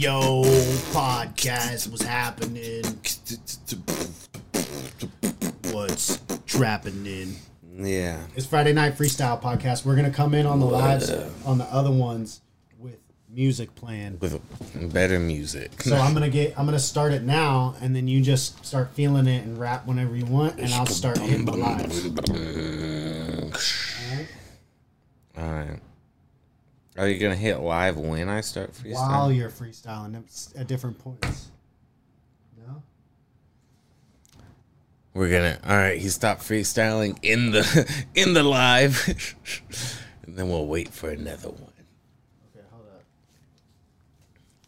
Yo, podcast what's happening. What's trapping in? Yeah. It's Friday night freestyle podcast. We're gonna come in on the lives on the other ones with music playing. With better music. So I'm gonna get I'm gonna start it now, and then you just start feeling it and rap whenever you want, and I'll start hitting the lives. All right. Are you gonna hit live when I start freestyling? While you're freestyling at different points. No. We're gonna. All right. He stopped freestyling in the in the live, and then we'll wait for another one. Okay, hold up.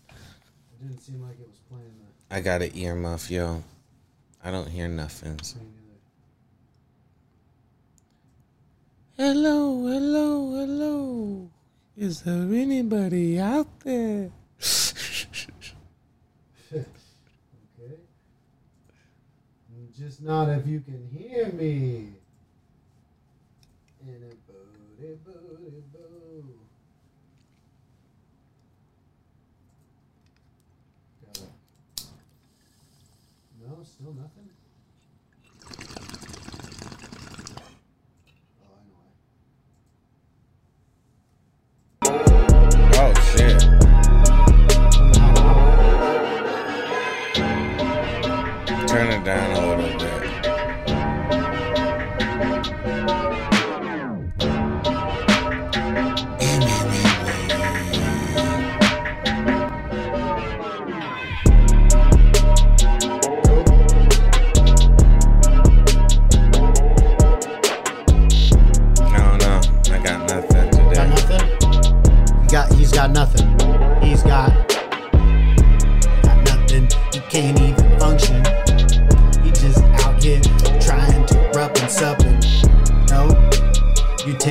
It didn't seem like it was playing the. I got an earmuff, yo. I don't hear nothing. Hello, hello, hello. Is there anybody out there? Okay. Just not if you can hear me. In a booty, booty, boo. No, still nothing.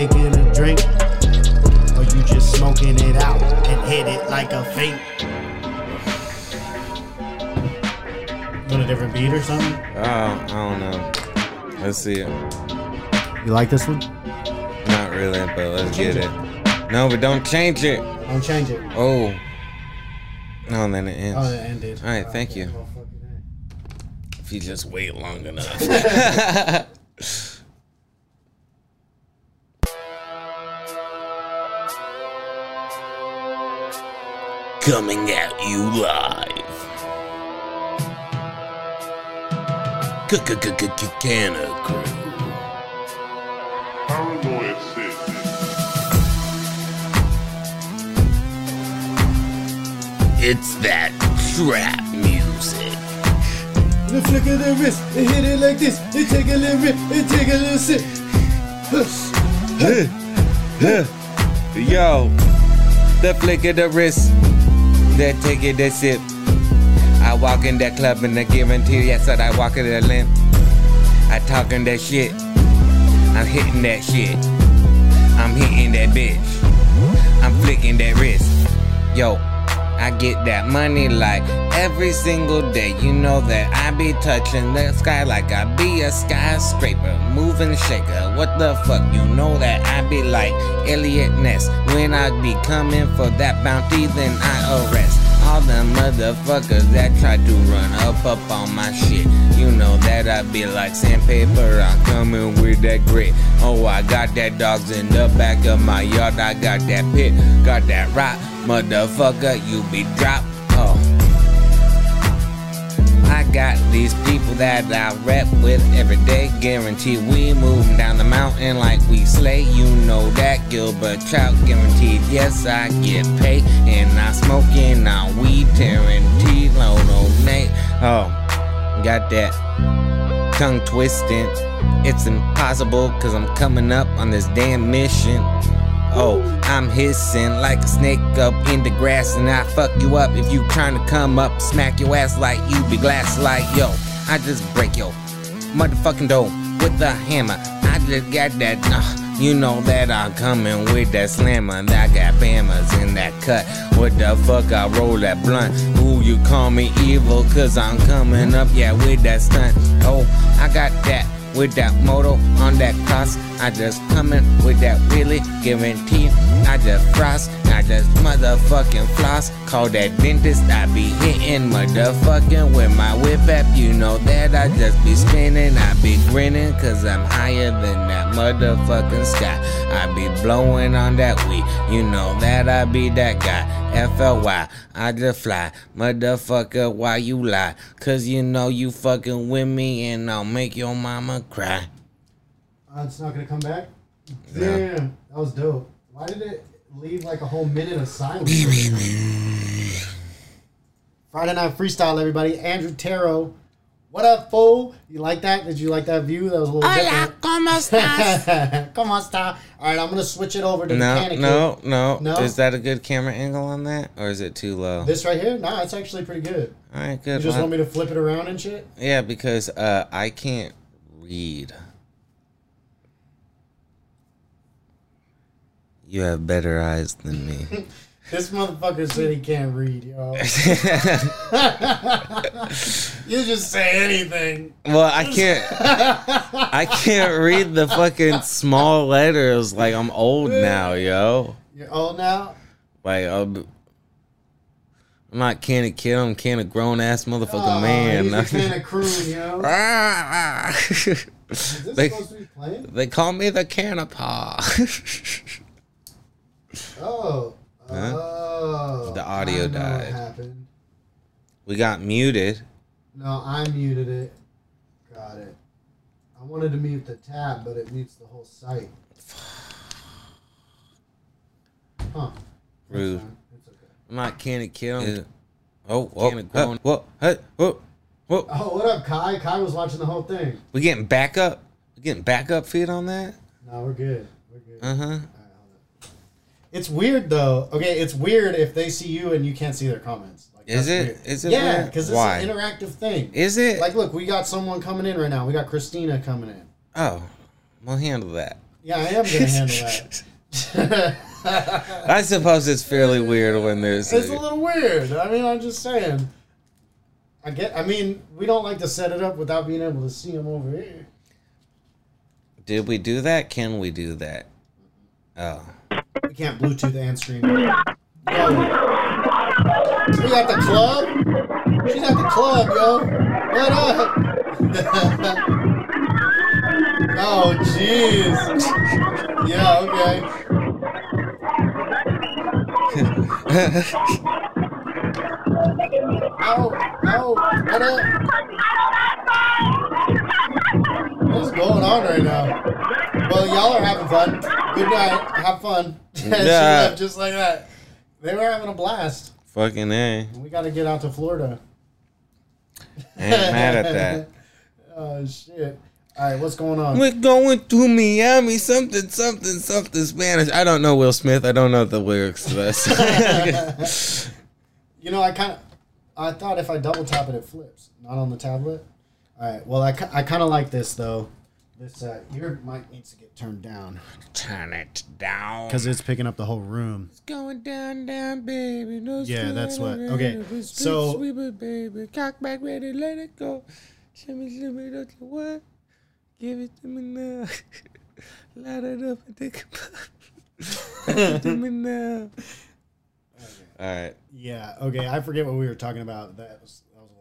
Taking a drink, or you just smoking it out and hit it like a faint. You want a different beat or something? Oh, I don't know. Let's see it. You like this one? Not really, but let's get it. it. No, but don't change it. Don't change it. Oh. No, and then it ends. Oh, it ended. All right, thank you. If you just wait long enough. Coming at you live. Kanna Krew. Paranoid City. It's that trap music. The flick of the wrist, and hit it like this, and take a little rip, and take a little sip. Yo, the flick of the wrist, that take it, that sip. I walk in that club and I guarantee yes that I walk in that limp. I talking that shit. I'm hitting that shit. I'm hitting that bitch. I'm flicking that wrist. Yo, I get that money like every single day. You know that I be touching the sky like I be a skyscraper, moving shaker. What the fuck? You know that I be like Eliot Ness. When I be coming for that bounty, then I arrest all the motherfuckers that try to run up up on my shit. You know that I be like sandpaper. I'm coming with that grit. Oh, I got that dogs in the back of my yard. I got that pit, got that rock, motherfucker. You be dropped. I got these people that I rep with every day. Guarantee we moving down the mountain like we slay. You know that Gilbert Trout guaranteed. Yes, I get paid. And I smoking on weed, tearing teeth, no, no, Nate. Oh, got that tongue twisting. It's impossible cause I'm coming up on this damn mission. Oh, I'm hissing like a snake up in the grass, and I fuck you up if you trying to come up, smack your ass like you be glass like yo. I just break your motherfucking door with the hammer. I just got that, uh, you know that I'm coming with that slammer. That got bammers in that cut. What the fuck? I roll that blunt. Ooh, you call me evil, cause I'm coming up, yeah, with that stunt. Oh, I got that with that moto on that cross. I just coming with that really guarantee. I just frost I just motherfucking floss. Call that dentist. I be hitting motherfucking with my whip app. You know that I just be spinning. I be grinning cause I'm higher than that motherfucking sky. I be blowing on that weed. You know that I be that guy. FLY, I just fly. Motherfucker, why you lie? Cause you know you fucking with me and I'll make your mama cry. Uh, it's not gonna come back. No. Damn, that was dope. Why did it leave like a whole minute of silence? Friday night freestyle, everybody. Andrew Taro, what up, fool? You like that? Did you like that view? That was a little Hola, different. ¿cómo estás? Come on, stop. All right, I'm gonna switch it over to No, Mechanic. no, no, No? Is that a good camera angle on that, or is it too low? This right here? Nah, it's actually pretty good. All right, good. You just Well, want me to flip it around and shit? yeah, because uh, I can't read. You have better eyes than me. This motherfucker said he can't read, yo. you just say anything. well, I can't. I can't read the fucking small letters. Like I'm old now, yo. You're old now? Like uh, I'm, I'm not can of kid. I'm can of grown ass motherfucking Oh, man. He's a can of croon, yo. Is this They- supposed to be playing? they call me the canapa. Oh. Huh? Oh. The audio I know died. What happened. we got muted. No, I muted it. Got it. I wanted to mute the tab, but it mutes the whole site. Huh. That's Rude. It's okay. I'm not can of kid. I'm oh, whoa, grown. Whoa, hey, whoa, whoa. Oh, what up, Kai? Kai was watching the whole thing. We getting backup? We getting backup feed on that. No, we're good. We're good. Uh huh. All right, hold up. It's weird though. Okay, it's weird if they see you and you can't see their comments. Like, Is it? weird. Is it Yeah, because it's Why? an interactive thing. Is it? Like, look, we got someone coming in right now. We got Christina coming in. oh, we'll handle that. Yeah, I am gonna handle that. I suppose it's fairly weird when there's. it's a- a little weird. I mean, I'm just saying. I get. I mean, we don't like to set it up without being able to see them over here. Did we do that? Can we do that? Oh. We can't Bluetooth and stream. We at the club. She's at the club, yo. What up? oh, jeez. Yeah, okay. Oh, oh, what up? What's going on right now? Well, y'all are having fun. Good night. Have fun. she Yeah. left just like that. They were having a blast. Fucking A. We got to get out to Florida. Ain't mad at that. Oh shit! All right, what's going on? We're going to Miami, something, something, something Spanish. I don't know Will Smith. I don't know the lyrics to this. You know, I kind of, I thought if I double tap it, it flips. Not on the tablet. All right. Well, I, I kind of like this though. This uh, your mic needs to get turned down Turn it down. because it's picking up the whole room. It's going down, down, baby. No Yeah, that's what- sweat, okay, baby. so- Sweet, sweet, baby, cock back, ready, let it go. Shimmy, shimmy, don't you what? Give it to me now. Light it up and take a puff. Give it to me now. All right. Yeah. Okay. I forget what we were talking about. That was that was a little rough.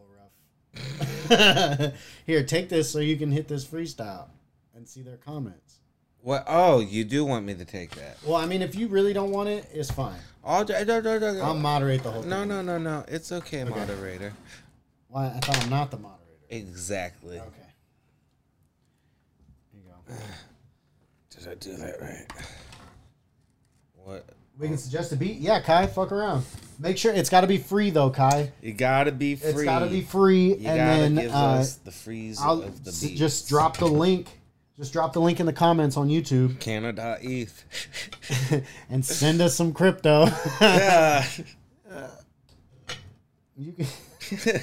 Here, take this so you can hit this freestyle and see their comments. What? Oh, you do want me to take that? Well, I mean, if you really don't want it, it's fine. I'll, I'll moderate the whole thing. no, no, no, no. It's okay, moderator. Why? I thought I'm not the moderator. Exactly. Okay. Here you go. Did I do that right? What? We can suggest a beat. Yeah, Kai, fuck around. Make sure it's got to be free though, Kai. You gotta be free. It's got to be free, You and gotta then give uh, us the freeze I'll of the beats. just drop the link. Just drop the link in the comments on YouTube Canada ETH. and send us some crypto. yeah. you can,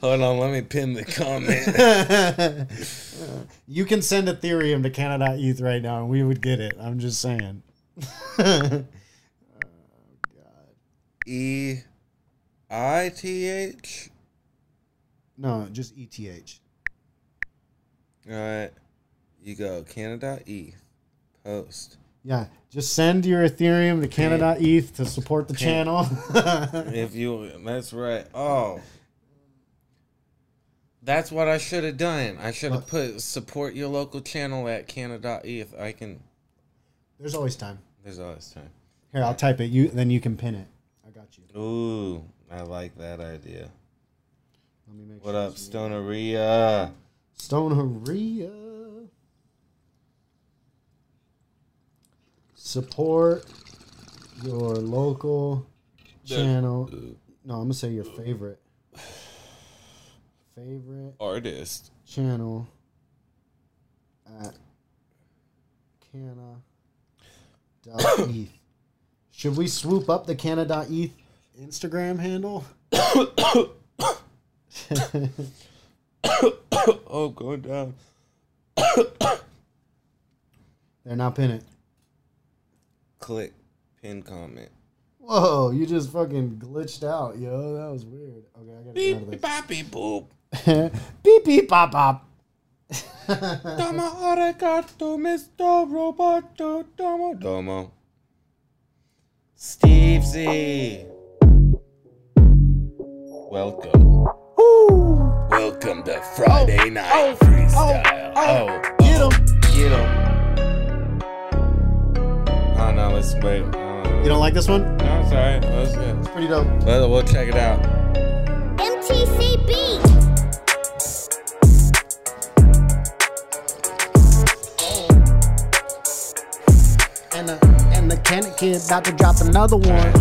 Hold on, let me pin the comment. you can send Ethereum to Canada ETH right now, and we would get it. I'm just saying. E I T H. no, just E ETH. All right. You go Canada E Post. Yeah, just send your Ethereum to Canada ETH to support the channel. If you, that's right. Oh, that's what I should have done. I should have put support your local channel at Canada ETH. I can. There's always time. There's always time. Here, I'll type it. You then you can pin it. I got you. Ooh, I like that idea. Let me make What sure up, it's- Stoneria? Stoneria. Support your local channel. No, I'm gonna say your favorite. Favorite Artist. channel at Canna. ETH. Should we swoop up the Kanna.eth Instagram handle? Oh, going down. They're not pin it. Click pin comment. Whoa, you just fucking glitched out, yo. That was weird. Okay, I gotta get out of Beep, this. boppy, boop. beep beep pop pop. Domo arigato, Mr. Roboto. Domo, domo. Steve Z. Welcome. Welcome to Friday Night oh, Freestyle. oh, Oh, Get him. get him. Oh, no, let's wait. Uh, You don't like this one? no, it's alright. Let's. Pretty dope. Well, we'll check it out. MTCB. Cannon kid about to drop another one.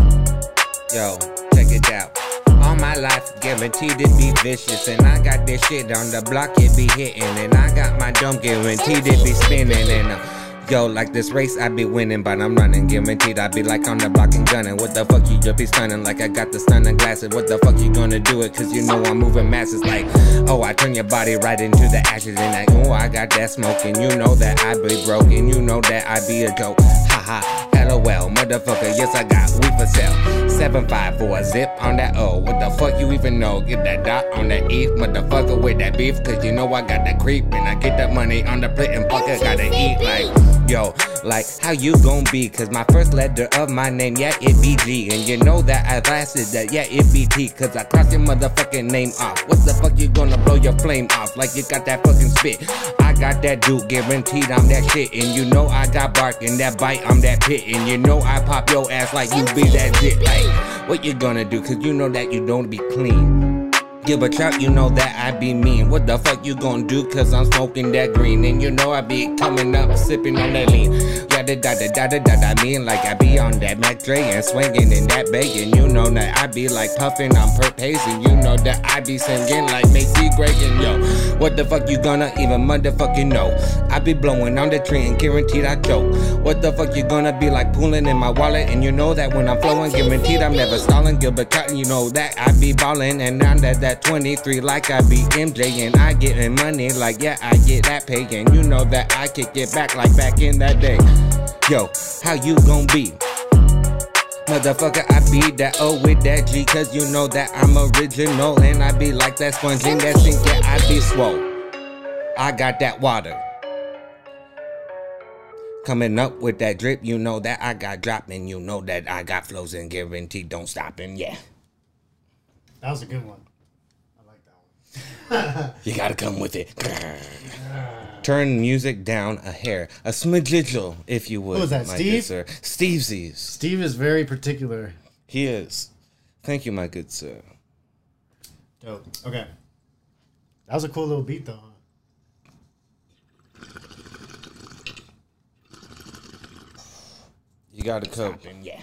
Yo, check it out. All my life guaranteed to be vicious, and I got this shit on the block, it be hitting, and I got my dome guaranteed to be spinning, and uh, yo, like this race I be winning, but I'm running guaranteed I be like on the block and gunning. What the fuck you just be stunning like I got the stunning glasses? What the fuck you gonna do it? Cause you know I'm moving masses like, oh, I turn your body right into the ashes, and like, oh, I got that smoke, and you know that I be broken, you know that I be a joke. Haha, LOL, motherfucker, yes I got weed for sale. 754 zip on that O. What the fuck you even know? Get that dot on that E, motherfucker with that beef. Cause you know I got that creep and I get that money on the plate and fucker gotta eat like yo. Like how you gon' be? Cause my first letter of my name, yeah, it be G. And you know that I lasted that, yeah, it be T. Cause I crossed your motherfucking name off. What the fuck you gonna blow your flame off? Like you got that fucking spit. I got that dude guaranteed I'm that shit. And you know I got bark and that bite, I'm that pit. And you know I pop your ass like you be that shit. Like, what you gonna do? Cause you know that you don't be clean. Give a chop, you know that I be mean. What the fuck you gonna do? Cause I'm smoking that green. And you know I be coming up, sipping on that lean. Yada da da da da da da. Mean, like I be on that Mac Dre and swinging in that bacon. You know that I be like puffing, I'm perp hazing. You know that I be singing like Macy Gray. And yo, what the fuck you gonna even motherfucking know? I be blowing on the tree and guaranteed I choke. What the fuck you gonna be like pulling in my wallet? And you know that when I'm flowing, guaranteed I'm never stalling. Gilbert Cotton, you know that I be ballin'. And now that that 23 like I be MJ and I getting money like yeah I get that pay. And you know that I kick it back like back in that day. Yo, how you gon' be? Motherfucker, I be that O with that G, cause you know that I'm original. And I be like that sponge in that sink, yeah, I be swole. I got that water. Coming up with that drip, you know that I got dropping. You know that I got flows and guaranteed don't stop. And yeah, That was a good one. I like that one. you gotta come with it. Turn music down a hair, a smidgel, if you would. Who was that, my Steve? Good sir. Steve Z's. Steve is very particular. He is. Thank you, my good sir. Dope. Okay. That was a cool little beat though. Huh? You gotta come. Yeah.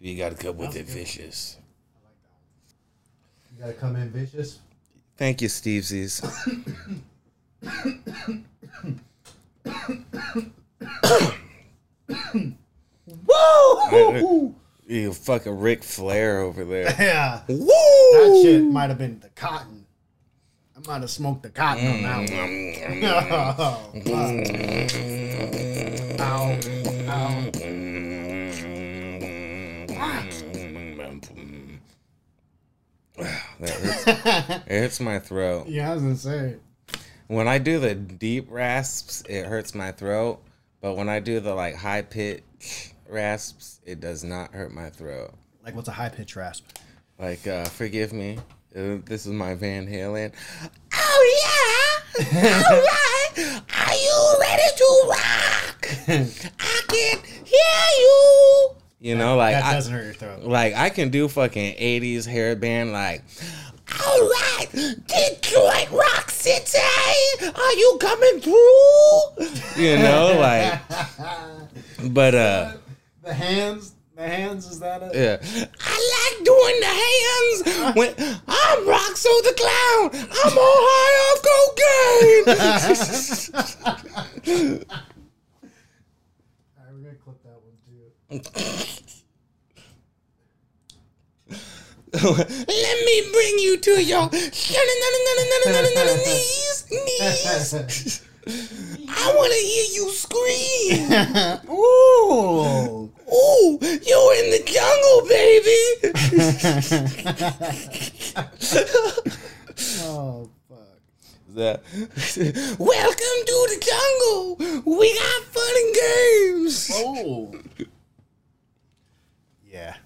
You gotta come with That's a it good one. vicious. You gotta come in vicious. Thank you, Steve Z's. Woo! You fucking Ric Flair over there. Yeah. Woo! That shit might have been the cotton. I might have smoked the cotton on that one. Mm. Oh, fuck. Ow. That hurts, it hurts my throat. Yeah, I was gonna say. When I do the deep rasps, it hurts my throat. But when I do the like high pitch rasps, it does not hurt my throat. Like what's a high pitch rasp? Like, uh, forgive me. Uh, this is my Van Halen. Oh yeah! All right! Are you ready to rock? I can hear you. You know, like that I, doesn't hurt your throat. like I can do fucking '80s hair band. Like, all right, Detroit Rock City, are you coming through? You know, like, but uh. The hands, the hands is that it? Yeah. I like doing the hands when I'm Roxo the Clown. I'm on high off cocaine. All right, we're gonna clip that one too. Let me bring you to your knees. Knees. I want to hear you scream. Ooh. Ooh, you're in the jungle, baby. Oh fuck. that welcome to the jungle. We got fun and games. Oh. Yeah.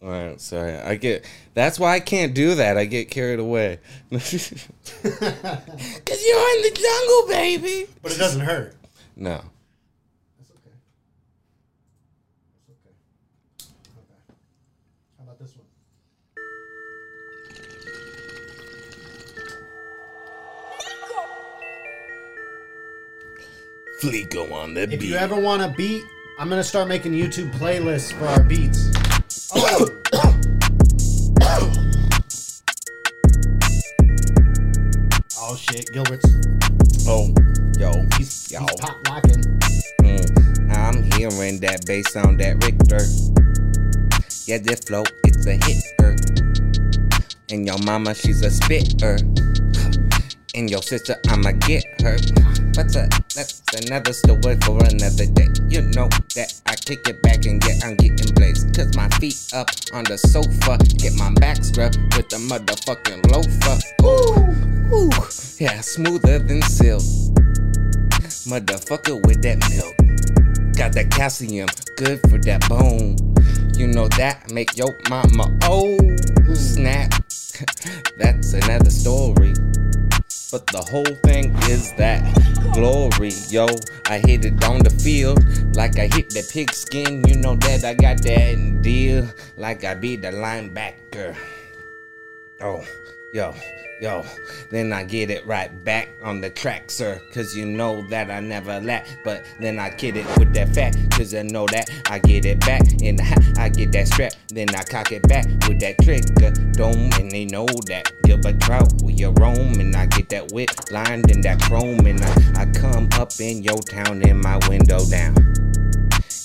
All right, sorry. I get that's why I can't do that. I get carried away. Cause you're in the jungle, baby. But it doesn't hurt. No. That's okay. That's okay. Okay. How about this one? Fleeko on the If beat. If you ever want a beat, I'm gonna start making YouTube playlists for our beats. Oh. oh shit, Gilbert's oh, yo, he's, yo. he's pop locking. Mm, I'm hearing that bass on that Richter. Yeah, this flow, it's a hitter. And your mama, she's a spitter. And your sister, I'ma get her. But uh, that's another story for another day. You know that I kick it back and get I'm getting blazed. Cause my feet up on the sofa. Get my back scrubbed with the motherfucking loafer. Ooh, ooh, yeah, smoother than silk. Motherfucker with that milk. Got that calcium, good for that bone. You know that make your mama oh snap. That's another story. But the whole thing is that glory, yo. I hit it on the field like I hit the pigskin. You know that I got that deal like I be the linebacker. Oh, yo, yo. Then I get it right back on the track, sir. Cause you know that I never lack. But then I get it with that fat. Cause I know that I get it back And. I get that strap. Then I cock it back with that trigger dome. And they know that Gilbert Trout with your roam. And I get that whip lined in that chrome. And I, I come up in your town in my window down.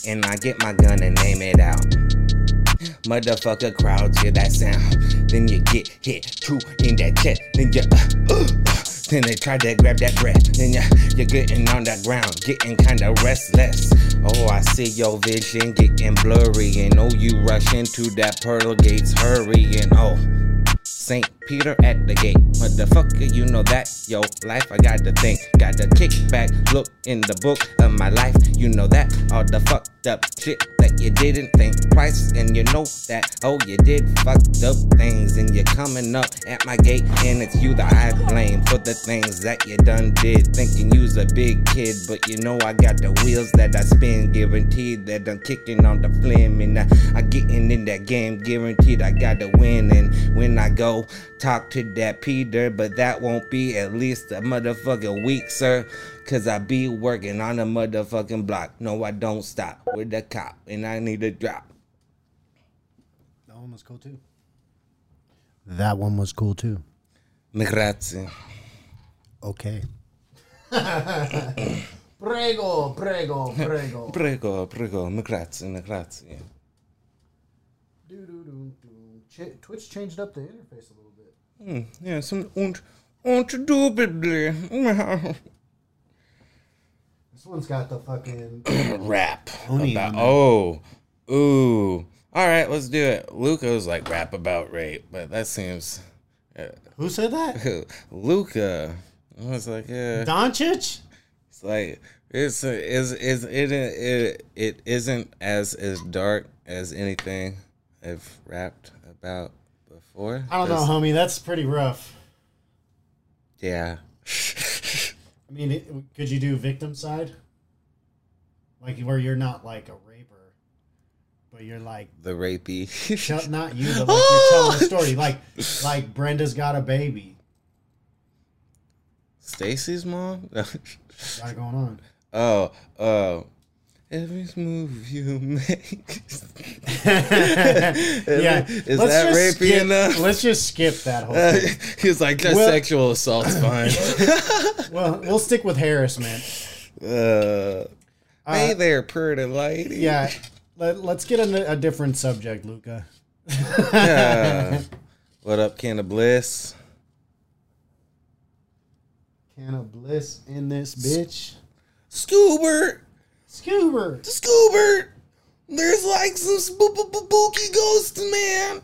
And I get my gun and aim it out. Motherfucker crowds hear that sound. Then you get hit true in that chest. Then you uh, uh, then they try to grab that breath. Then you you're getting on the ground, getting kinda restless. Oh, I see your vision getting blurry, and oh, you rush into that pearl gates, hurrying. Oh. St. Peter at the gate. Motherfucker, you know that. Yo, life, I got to think. Got to kick back, look in the book of my life. You know that. All the fucked up shit that you didn't think twice. And you know that. Oh, you did fucked up things. And you're coming up at my gate. And it's you that I blame for the things that you done did. Thinking you's a big kid. But you know I got the wheels that I spin. Guaranteed that I'm kicking on the flim. And I, I getting in that game. Guaranteed I got to win. And when I go talk to that Peter, but that won't be at least a motherfucking week, sir. Cause I be working on a motherfucking block. No, I don't stop with the cop, and I need a drop. That one was cool too. That one was cool too. Grazie. Okay. prego, prego, prego. Prego, prego, grazie, grazie. Twitch changed up the interface a little bit. Mm, yes, and, and, and This one's got the fucking. rap about oh ooh all right let's do it luca was like rap about rape but that seems uh, Who said that? luca I was like yeah Doncic? it's like It's is is it it it isn't as as dark as anything I've rapped about before. I don't know, homie. That's pretty rough. Yeah. I mean, it, could you do victim side? Like where you're not like a raper, but you're like The rapey. not you, but like you're telling a story. Like like Brenda's got a baby. Stacy's mom? What's going on. oh, oh. Every move you make. yeah, Is let's that rapey skip- enough? Let's just skip that whole Uh, thing. he was like, Well- sexual assault's fine. Well, we'll stick with harassment. uh, Uh, hey there, pretty lady. Yeah, let, us get a, a different subject, Luca. Yeah. what up, Can of Bliss? Can of bliss in this bitch. Scoobert! Scuba. Scoobert! There's like some spooky ghosts, man.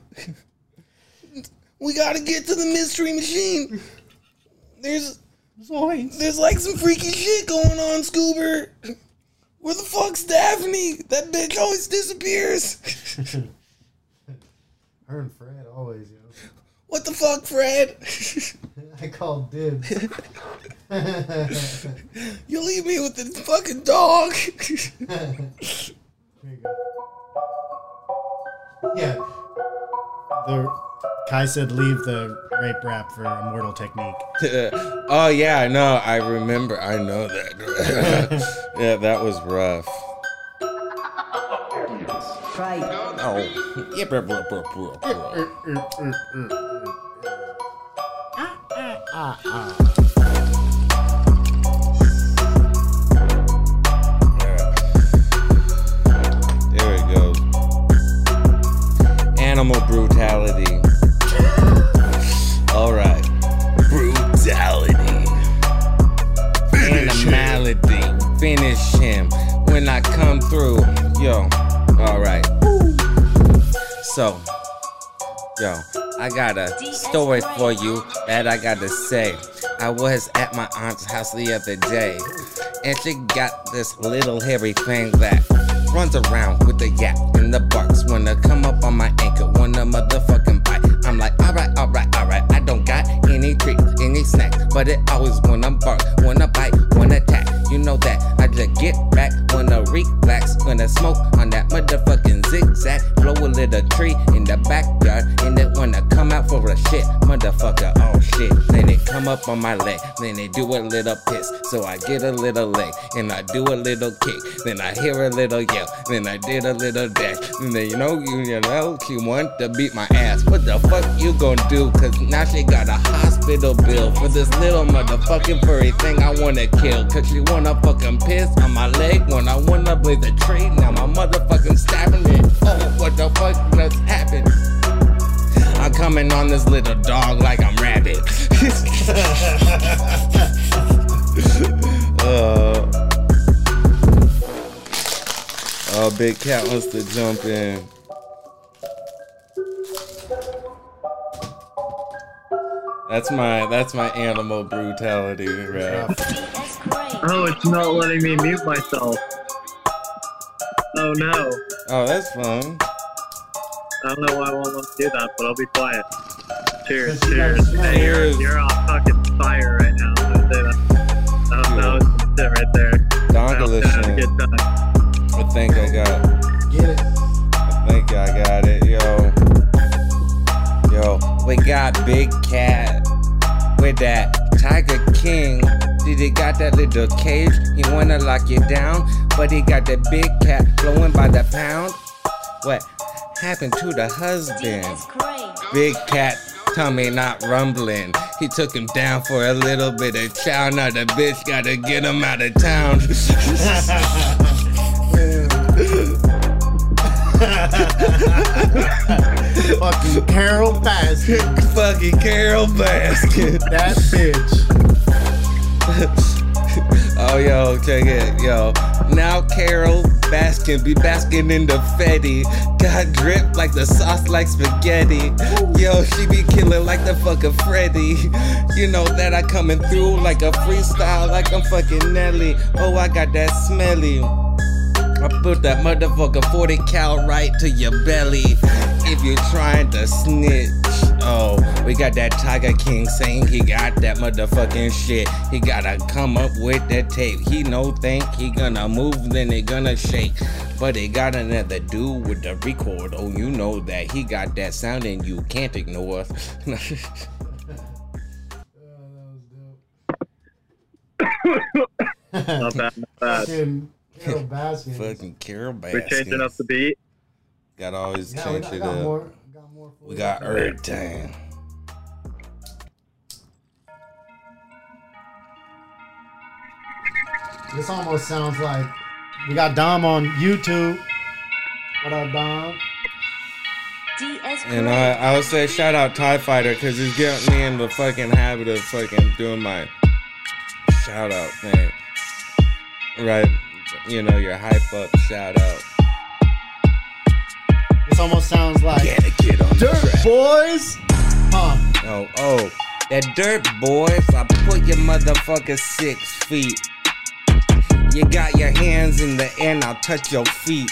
we gotta get to the mystery machine. There's Zoinks. there's like some freaky shit going on, Scoobert. Where the fuck's Daphne? That bitch always disappears. Her and Fred always, yo. What the fuck, Fred? I called dibs. You leave me with the fucking dog. Here you go. Yeah. The Kai said leave the rape rap for Immortal Technique. oh yeah, I know. I remember. I know that. yeah, that was rough. Right. Oh, yeah, blah, story for you that I gotta say. I was at my aunt's house the other day, and she got this little hairy thing that runs around with the yap and the barks. Wanna come up on my ankle, wanna motherfucking bite. I'm like, alright, alright, alright. I don't got any treats, any snacks, but it always wanna bark, wanna bite, wanna attack. You know that I just get back, wanna relax, wanna smoke on that motherfucking zigzag. Blow a little tree in the backyard, and it wanna come out for a shit, motherfucker. Oh shit. Then it come up on my leg, then it do a little piss. So I get a little leg, and I do a little kick. Then I hear a little yell, then I did a little dash. And then you know, you, know, she want to beat my ass. What the fuck you gonna do? Cause now she got a hospital bill for this little motherfucking furry thing I wanna kill. Cause she wanna fucking piss on my leg when I wanna blaze a tree. Now my motherfucking stabbing it. Oh, what the fuck just happened? I'm coming on this little dog like I'm rabbit. uh, oh, Big Cat wants to jump in. That's my that's my animal brutality rap. Oh, it's not letting me mute myself. Oh no. Oh, that's fun. I don't know why I won't let me do that, but I'll be quiet. Cheers, cheers. Hey, you're, Cheers. you're on fucking fire right now. I'm gonna say that. Oh, that, that was some shit right there. That was kind of a good time. I think I got. Get it? I think I got it, yo. Yo, we got Big Cat with that Tiger King. Did he got that little cage? He wanna lock you down, but he got that big cat blowing by the pound. What happened to the husband? Big cat tummy not rumbling. He took him down for a little bit of chow. Now the bitch gotta get him out of town. Fucking Carole Baskin. Fucking Carole Baskin. That bitch. Oh, yo, check it. Yo, Now Carole Baskin be basking in the Fetty. Got drip like the sauce like spaghetti. Yo, she be killing like the fucking Freddy. You know that I coming through like a freestyle, like I'm fucking Nelly. Oh, I got that smelly. I put that motherfucker 40 cal right to your belly. If you're trying to snitch. Oh, we got that Tiger King saying he got that motherfucking shit. He gotta come up with that tape. He no think he gonna move, then he gonna shake. But it got another dude with the record. Oh, you know that he got that sound and you can't ignore. us. Not bad, not bad. Fucking Carole Baskins. Fucking Carole We're changing up the beat. Gotta always Yeah, we got, it got up. more. Got more for We got Earth Dang. This almost sounds like we got Dom on YouTube. What up, Dom? And I, I would say shout out TIE Fighter because he's getting me in the fucking habit of fucking doing my shout out thing. Right, you know, your hype up shout out. This almost sounds like Gotta get on the Dirt track. Boys. Huh. Oh, oh, that dirt boys, I put your motherfucker six feet. You got your hands in the air, now touch your feet.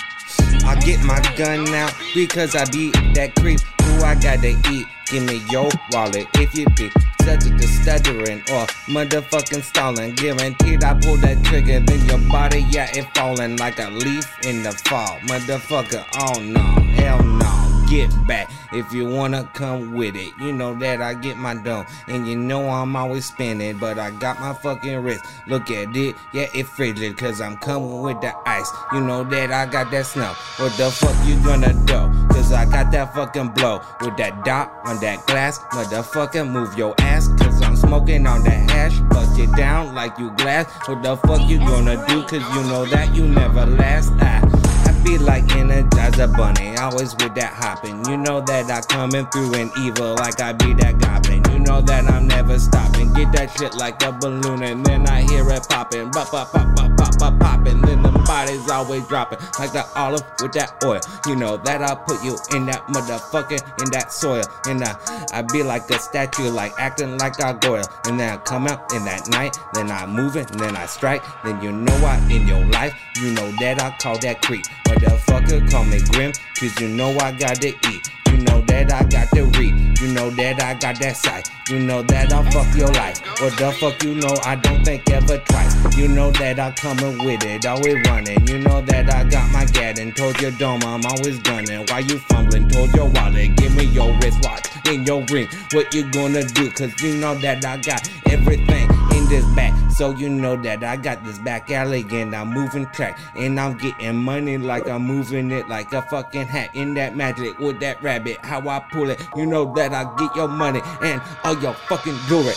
I'll get my gun out because I beat that creep who I gotta eat. Give me your wallet if you be subject to stuttering or motherfucking stalling. Guaranteed I pull that trigger, then your body, yeah, it falling like a leaf in the fall. Motherfucker, oh no, hell no get back if you wanna come with it. You know that I get my dough, and you know I'm always spinning, but I got my fucking wrist. Look at it, yeah, it frigid, cause I'm coming with the ice. You know that I got that snow. What the fuck you gonna do? Cause I got that fucking blow with that dot on that glass. Motherfucker, move your ass, cause I'm smoking on that hash. Bust it down like you glass. What the fuck you gonna do? Cause you know that you never last. I, I be like Energizer Bunny, always with that hopping. You know that I coming through in evil like I be that goblin. You know that I'm never stopping. Get that shit like a balloon and then I hear it popping. Pop, pop, pop, pop, pop, pop, popping. Then the body's always dropping like the olive with that oil. You know that I'll put you in that motherfucker in that soil. And I, I be like a statue, like acting like a gargoyle. And then I come out in that night, then I move it, and then I strike. Then you know I in your life, you know that I call that creep. Motherfucker, call me grim, cause you know I gotta eat. You know that I got the read. You know that I got that sight. You know that I'll fuck your life. What the fuck you know I don't think ever twice. You know that I'm coming with it, always running. You know that I got my and told your dome I'm always gunning. Why you fumbling? Told your wallet, give me your wristwatch and your ring. What you gonna do? Cause you know that I got everything in this back. So you know that I got this back alley and I'm moving track. And I'm getting money like I'm moving it like a fucking hat. In that magic with that rabbit, how I pull it. You know that I get your money and all your fucking jewelry.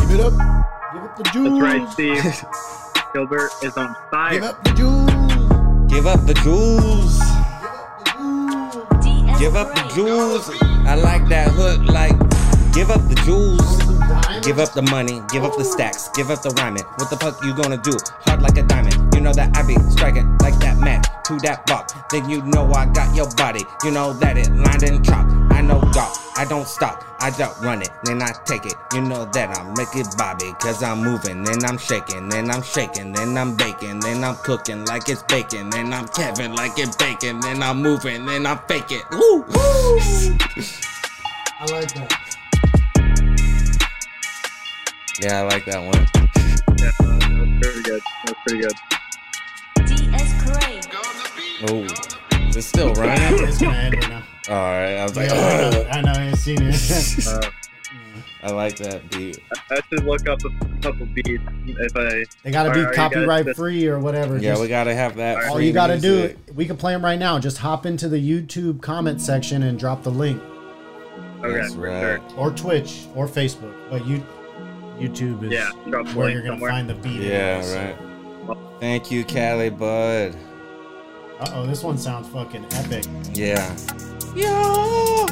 Give it up. Give up the jewels. That's right, Steve. Gilbert is on fire. Give up the jewels. Give up the jewels. Give up the jewels. I like that hook like give up the jewels. Give up the money, give up the stacks, give up the rhyming. What the fuck you gonna do? Hard like a diamond. You know that I be striking like that match to that block. Then you know I got your body. You know that it lined and chopped. I know God, I don't stop. I just run it, then I take it. You know that I make it bobby. Cause I'm moving, then I'm shaking, then I'm shaking, then I'm baking, then I'm cooking like it's bacon, then I'm Kevin like it's bacon, then I'm moving, then I'm faking. Woo! I like that. Yeah, I like that one. Yeah, that was pretty good. That was pretty good. DS Gray. Oh, is it still running? It's gonna end right now. All right, I was like, Yeah, I know. I know. I ain't seen it. Uh, I like that beat. I should look up a couple beats if I. they gotta be are you guys copyright free or whatever. Yeah, Just- we gotta have that. all free you gotta music. do, we can play them right now. Just hop into the YouTube comment section and drop the link, Okay, That's right. sure. or Twitch, or Facebook. But you, YouTube is Yeah, drop where you're gonna somewhere. find the beat. Yeah, right. Thank you, Cali Bud. Uh oh, this one sounds fucking epic. Yeah. Yo!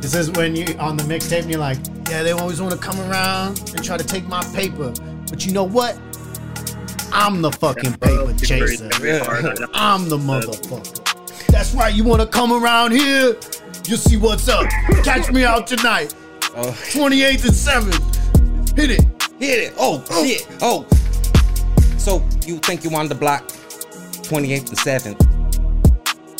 This is when you on the mixtape and you're like, yeah, they always want to come around and try to take my paper. But you know what? I'm the fucking paper chaser. I'm the motherfucker. That's right. You want to come around here? You see what's up. Catch me out tonight. Uh, oh. 28th and 7th. Hit it. Hit it. Oh, oh, shit. Oh. So you think you on the block? 28th and 7th.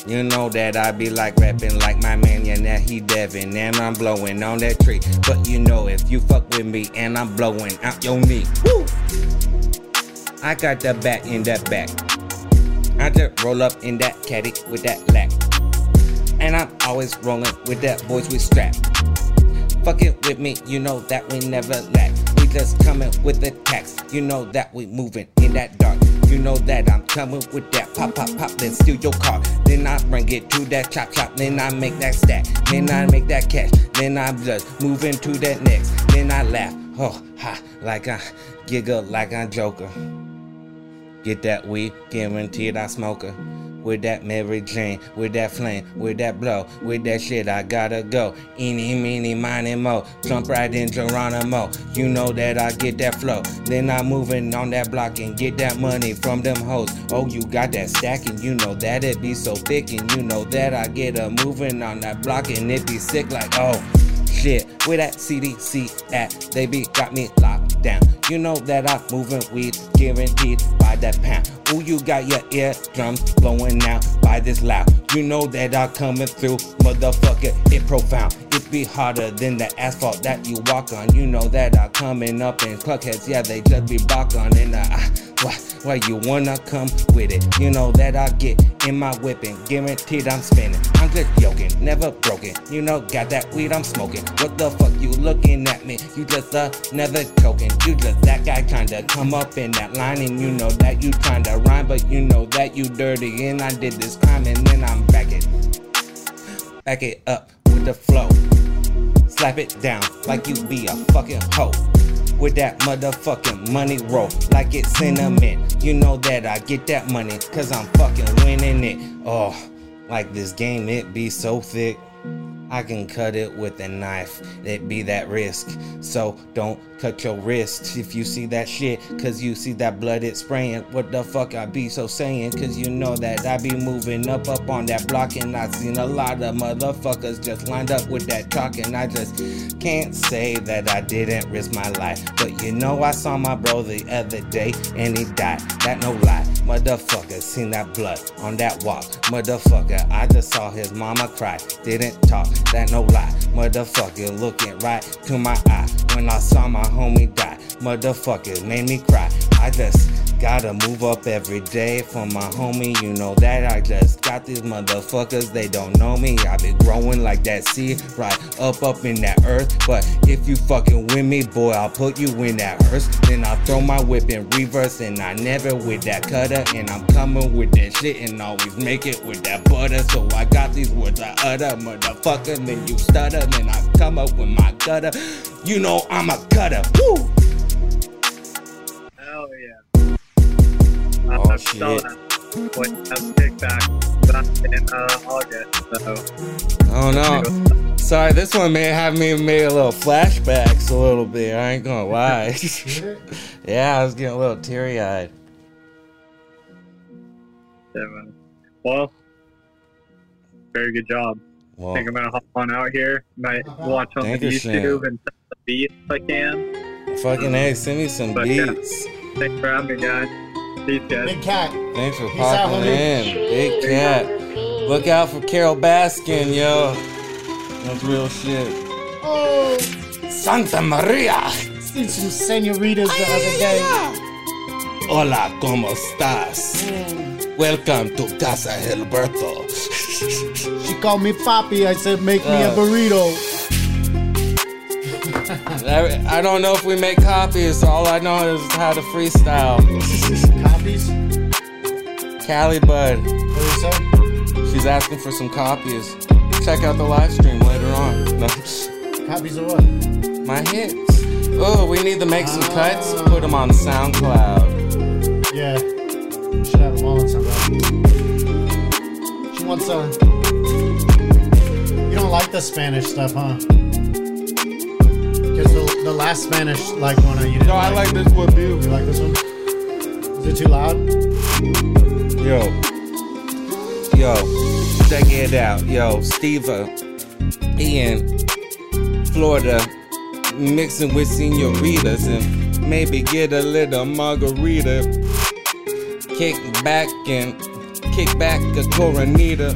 You know that I be like rapping like my man, yeah, now he Devin, and I'm blowing on that tree. But you know, if you fuck with me and I'm blowing out your knee, woo! I got the bat in that back. I just roll up in that caddy with that lack. And I'm always rolling with that boys with strap. Fucking with me, you know that we never lack. We just coming with the tax. You know that we moving in that dark. You know that I'm coming with that pop, pop, pop, then steal your car. Then I bring it to that chop, chop. Then I make that stack. Then I make that cash. Then I'm just moving to that next. Then I laugh. Oh, ha, like I giggle like I'm Joker. Get that weed, guaranteed I smoke her. With that Mary Jane, with that flame, with that blow, with that shit, I gotta go. Eeny, meeny, miny, mo. Jump right in Geronimo. You know that I get that flow. Then I'm moving on that block and get that money from them hoes. Oh, you got that stacking, you know that it be so thick, and you know that I get a moving on that block and it be sick like, oh shit. Where that CDC at? They be got me locked down. You know that I'm moving weed, guaranteed by that pound. Ooh, you got your eardrums blowing out by this loud. You know that I'm coming through, motherfucker. It profound. It be harder than the asphalt that you walk on. You know that I'm coming up in cluckheads. Yeah, they just be bark on and uh, why, why you wanna come with it? You know that I get in my whipping, guaranteed I'm spinning. I'm just yoking, never broken. You know, got that weed I'm smoking. What the fuck you looking at me? You just uh, never. You just that guy to come up in that line, and you know that you trying rhyme, but you know that you dirty, and I did this crime, and then I'm back it, back it up with the flow. Slap it down like you be a fucking hoe with that motherfucking money roll like it's cinnamon. You know that I get that money cause I'm fucking winning it. Oh, like this game, it be so thick. I can cut it with a knife. It be that risk. So don't cut your wrist if you see that shit. Cause you see that blood it spraying. What the fuck I be so saying? Cause you know that I be moving up up on that block. And I seen a lot of motherfuckers just lined up with that talk And I just can't say that I didn't risk my life. But you know I saw my bro the other day and he died. That no lie. Motherfucker seen that blood on that walk. Motherfucker, I just saw his mama cry. Didn't talk that no lie. Motherfucker looking right to my eye when I saw my homie die. Motherfucker made me cry. I just gotta move up every day for my homie. You know that I just got these motherfuckers. They don't know me. I been growing like that seed right up up in that earth. But if you fucking with me, boy, I'll put you in that hearse. Then I'll throw my whip in reverse and I never with that cutter. And I'm coming with that shit and always make it with that butter. So I got these words I utter, motherfucker. Then you stutter, then I come up with my gutter. You know I'm a cutter. Woo! Uh, Oh, shit. that. Boy, that kickback back in uh, August. So Oh no. Sorry, this one may have me made a little flashbacks a little bit. I ain't gonna lie. yeah, I was getting a little teary eyed. yeah, man. well, very good job. I think I'm gonna hop on out here. Might watch on. YouTube and send the beat if I can. fucking hey, send me some But, yeah. beats. Thanks for having me, guys. Peace, guys. Big cat. Thanks for Peace popping homie. in. Big cat. Look out for Carole Baskin, yo. That's real shit. Oh, Santa Maria! seen some senoritas the other day. Hola, ¿cómo estás? Welcome to Casa Gilberto. She called me Papi. I said, make me a Uh. burrito. I, don't know if we make copies. All I know is how to freestyle. Copies? Cali Bud, What do you say? she's asking for some copies. Check out the live stream later on. No, Copies of what? my hits. Oh, we need to make some cuts. Ah. Put them on SoundCloud. Yeah. Should have them all on something. She wants a. You don't like the Spanish stuff, huh? The, last Spanish like one you didn't No, I like this one too. You like this one? Is it too loud? Yo. Yo. Check it out. Yo, Steve in Florida mixing with senoritas and maybe get a little margarita. Kick back and kick back a coronita.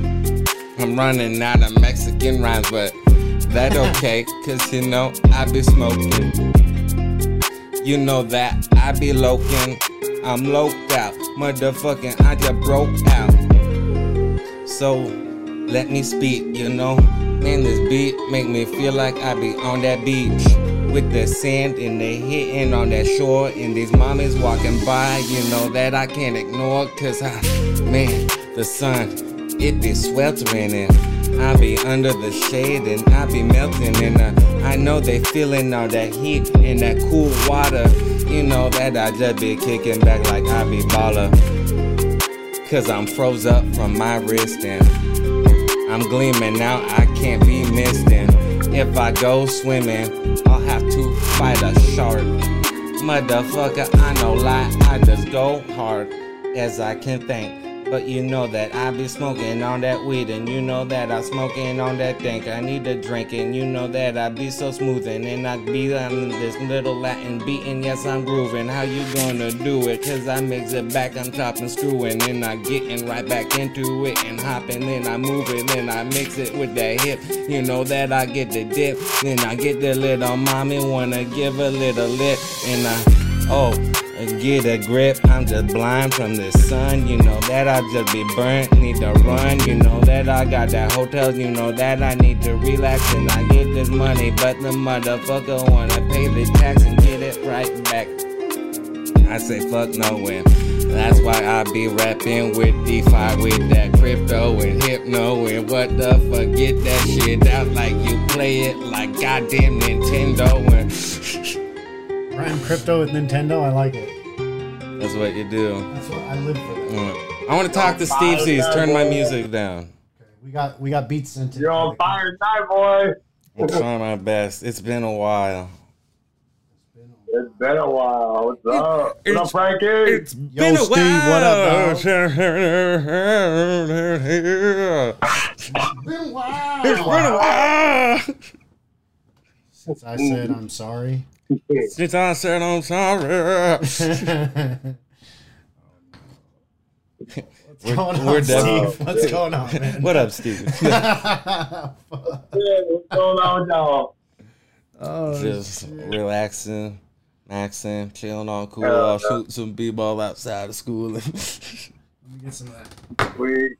I'm running out of Mexican rhymes, but that okay, cause you know I be smoking. You know that I be loking. I'm loped out. Motherfucking, I just broke out. So let me speak, you know. Man, this beat make me feel like I be on that beach with the sand and they hitting on that shore and these mommies walking by. You know that I can't ignore, cause I, man, the sun, it be sweltering and I be under the shade and I be melting and uh, I know they feeling all that heat and that cool water. You know that I just be kicking back like I be baller. Cause I'm froze up from my wrist and I'm gleaming now, I can't be missed. And if I go swimming, I'll have to fight a shark. Motherfucker, I know lie, I just go hard as I can think. But you know that I be smoking on that weed, and you know that I smoking on that think. I need a drink, and you know that I be so smoothing, and I be on this little Latin beating. Yes, I'm grooving. How you gonna do it? Cause I mix it back, I'm chopping, screwing, and I getting right back into it and hopping. Then I move it, then I mix it with that hip. You know that I get the dip, then I get the little mommy wanna give a little lip, and I oh get a grip. I'm just blind from the sun. You know that I just be burnt, need to run. You know that I got that hotel. You know that I need to relax and I get this money. But the motherfucker wanna pay the tax and get it right back. I say fuck no when. That's why I be rapping with DeFi, with that crypto and hypno and what the fuck. Get that shit out like you play it like goddamn Nintendo and. Rhyme crypto with Nintendo. I like it. That's what you do. That's what I live for. That. Mm. I want to talk to Steve C's. Turn my music down. Okay, we got we got beats sent in. You're on fire tonight, boy. I'm trying my best. It's been a while. It's been a while. What's up? What's up, Frankie? It's Yo, been a Steve, while. what up, It's Been a while. been a while. Since I said I'm sorry. Since I said I'm sorry. What's going on, we're def- Steve? What's going on, man? What up, Steve? Yeah, what's going on y'all? oh, Just relaxing, maxing, chilling on cool. Yeah. I'll shoot some b-ball outside of school. let me get some of that. We,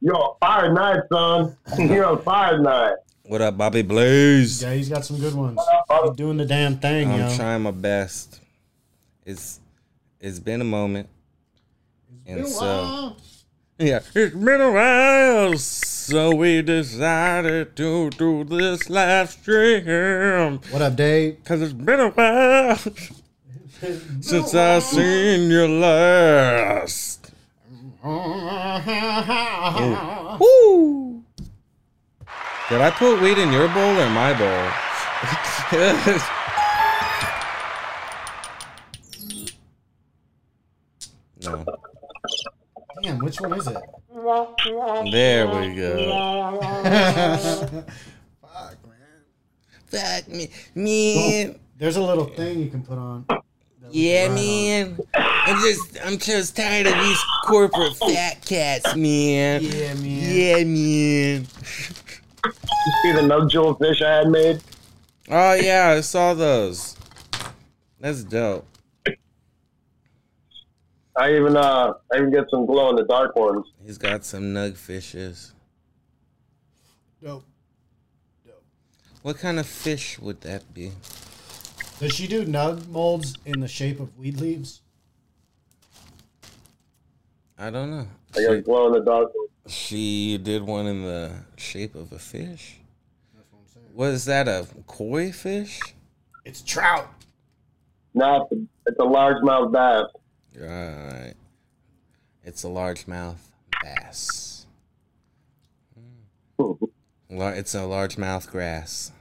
you're on fire tonight, son. You're on fire tonight. What up, Bobby Blaze? Yeah, he's got some good ones. He's doing the damn thing, I'm yo. trying my best. It's it's been a moment. Been And a so while. yeah, it's been a while, so we decided to do this live stream. What up, Dave? Cause it's been a while since I seen you last. Woo! Did I put weed in your bowl or my bowl? no. Damn, which one is it? There we go. Fuck, man. Fuck me, man. There's a little thing you can put on. Yeah, can ride man. I'm just, I'm just tired of these corporate fat cats, man. Yeah, man. Yeah, man. You see the no jewel fish I had made? Oh yeah, I saw those. That's dope. I even uh, I even get some glow in the dark ones. He's got some nug fishes. Dope. Dope. What kind of fish would that be? Does she do nug molds in the shape of weed leaves? I don't know. I got glow in the dark ones. She did one in the shape of a fish. That's what I'm saying. Was that a koi fish? It's trout. No, it's a, it's a largemouth bass. Right. It's a largemouth bass. Hmm. It's a largemouth grass.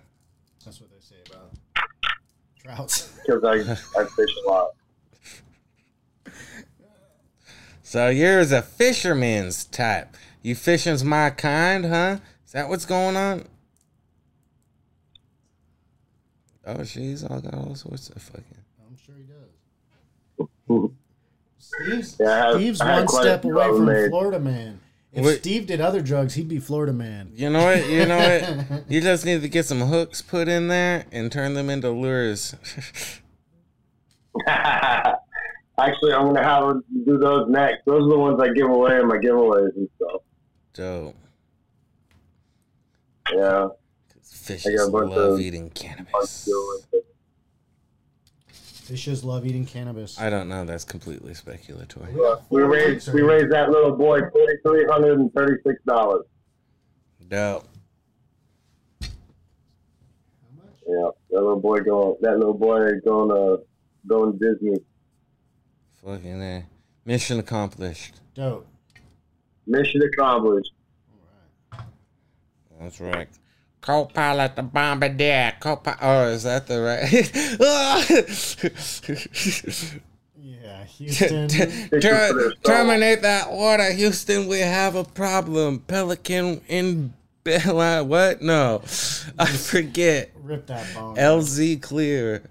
That's what they say about Trouts. because I I fish a lot. So you're a fisherman's type. You fishing's my kind, huh? Is that what's going on? Oh, she's all got all sorts of fucking. I'm sure he does. Steve's, Yeah, Steve's one step away from made. Florida man. If Wait. Steve did other drugs, he'd be Florida man. You know what? You know what? You just need to get some hooks put in there and turn them into lures. Actually, I'm gonna have her do those next. Those are the ones I give away in my giveaways and stuff. Dope. Yeah, Fishes a love of- eating cannabis. of it. Fishes love eating cannabis. I don't know. That's completely speculatory. we raised we raised that little boy forty three hundred and thirty six dollars. Dope. Yeah, that little boy going that little boy going to going to Disney. Fucking uh, mission accomplished. Dope. Mission accomplished. That's right. Co-pilot the bombardier. Co-pilot. Oh, is that the right? Yeah, Houston. Ter- terminate that order, Houston. We have a problem. Pelican in Bella. What? No, I forget. Rip that bone. LZ clear.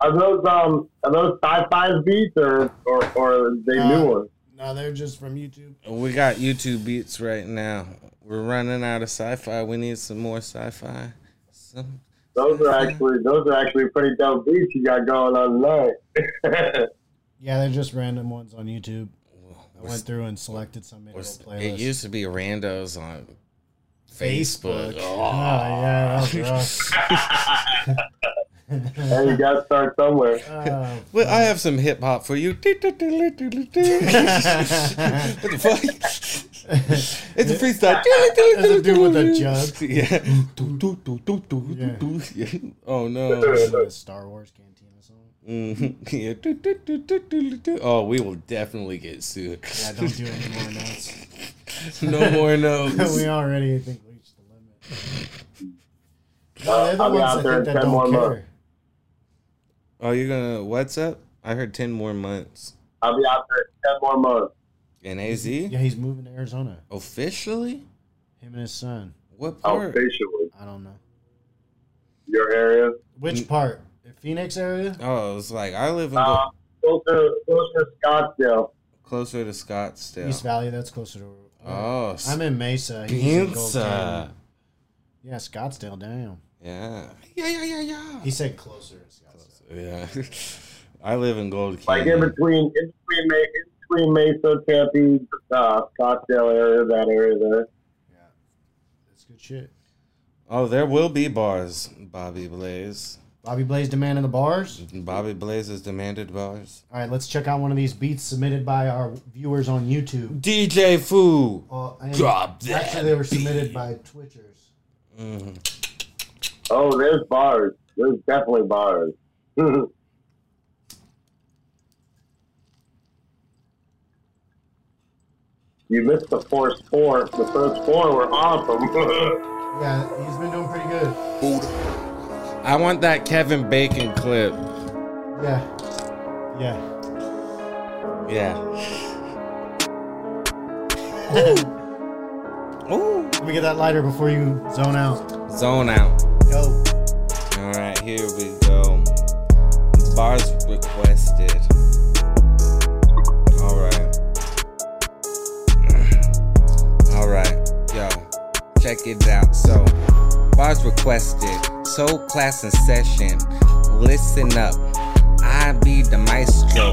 Are those um are those sci-fi beats or or, or are they Uh, new ones? No, they're just from YouTube. we got YouTube beats right now. We're running out of sci-fi. We need some more sci-fi. Some. Those are actually those are actually pretty dope beats you got going on tonight. Yeah, they're just random ones on YouTube. I went through and selected some made a Or little s- playlist. It used to be randos on Facebook. Oh, Oh. yeah, that was rough. hey, you gotta start somewhere. Oh, Well, I have some hip hop for you. what the fuck? It's a freestyle. There's a dude with a jug. Yeah. Yeah. Oh no. Star Wars Cantina song. Mhm. Yeah. Oh, we will definitely get sued. Yeah, don't do any more notes. no more notes. we already think reached the limit. No, they're the I'll be ones out there think in that 10 more don't months. Care. Oh, you're gonna what's up? I heard ten more months. I'll be out there ten more months. In AZ? Yeah, he's moving to Arizona. Officially? Him and his son. What part? Officially, I don't know. your area. Which part? The Phoenix area? Oh, it's like I live in Uh, closer, closer to Scottsdale. closer to Scottsdale. East Valley, that's closer to. Oh, I'm in Mesa. He's in Gold Yeah, Scottsdale, damn. Yeah. Yeah, yeah, yeah, yeah. He said closer to Scottsdale. Yeah. I live in Gold Like in between, in between, Ma- in between Mesa, Tempe, uh, Scottsdale area, that area there. Yeah. That's good shit. Oh, there will be bars, Bobby Blaze. Bobby Blaze demanding the bars. Bobby Blaze has demanded bars. All right, let's check out one of these beats submitted by our viewers on YouTube. DJ Foo. Uh, Drop that Actually, they were submitted by Twitchers. Mhm. Oh, there's bars. There's definitely bars. you missed the first four. The first four were awesome. Yeah, he's been doing pretty good. I want that Kevin Bacon clip. Yeah. Yeah. Yeah. Ooh. Let me get that lighter before you zone out. Zone out. Go. All right, here we go. Bars requested. All right. All right, yo, check it out. So, bars requested. Soul class in session. Listen up. I be the maestro.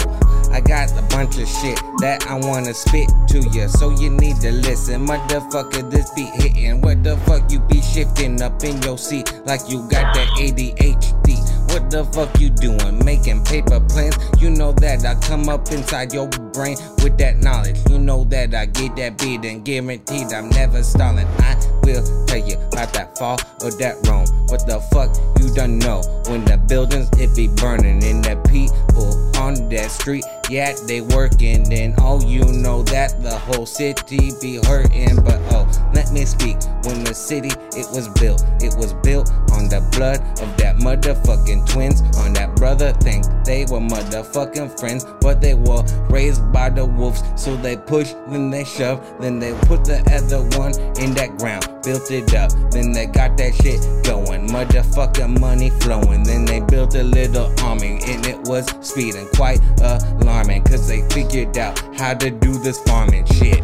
I got a bunch of shit that I wanna spit to you, so you need to listen. Motherfucker, this beat hitting. What the fuck you be shifting up in your seat like you got that ADHD? What the fuck you doing? Making paper plans? You know that I come up inside your brain with that knowledge. You know that I get that beat and guaranteed I'm never stalling. I will tell you about that fall or that Rome. What the fuck you done know? When the buildings it be burning and the people on that street. Yeah, they working. Then oh, you know that the whole city be hurting. But oh, let me speak. When the city it was built, it was built on the blood of that motherfucking twins. On that brother think they were motherfucking friends, but they were raised by the wolves. So they push, then they shove, then they put the other one in that ground, built it up. Then they got that shit going, motherfucking money flowing. Then they built a little army, and it was speeding quite alarming, cause they figured out how to do this farming shit.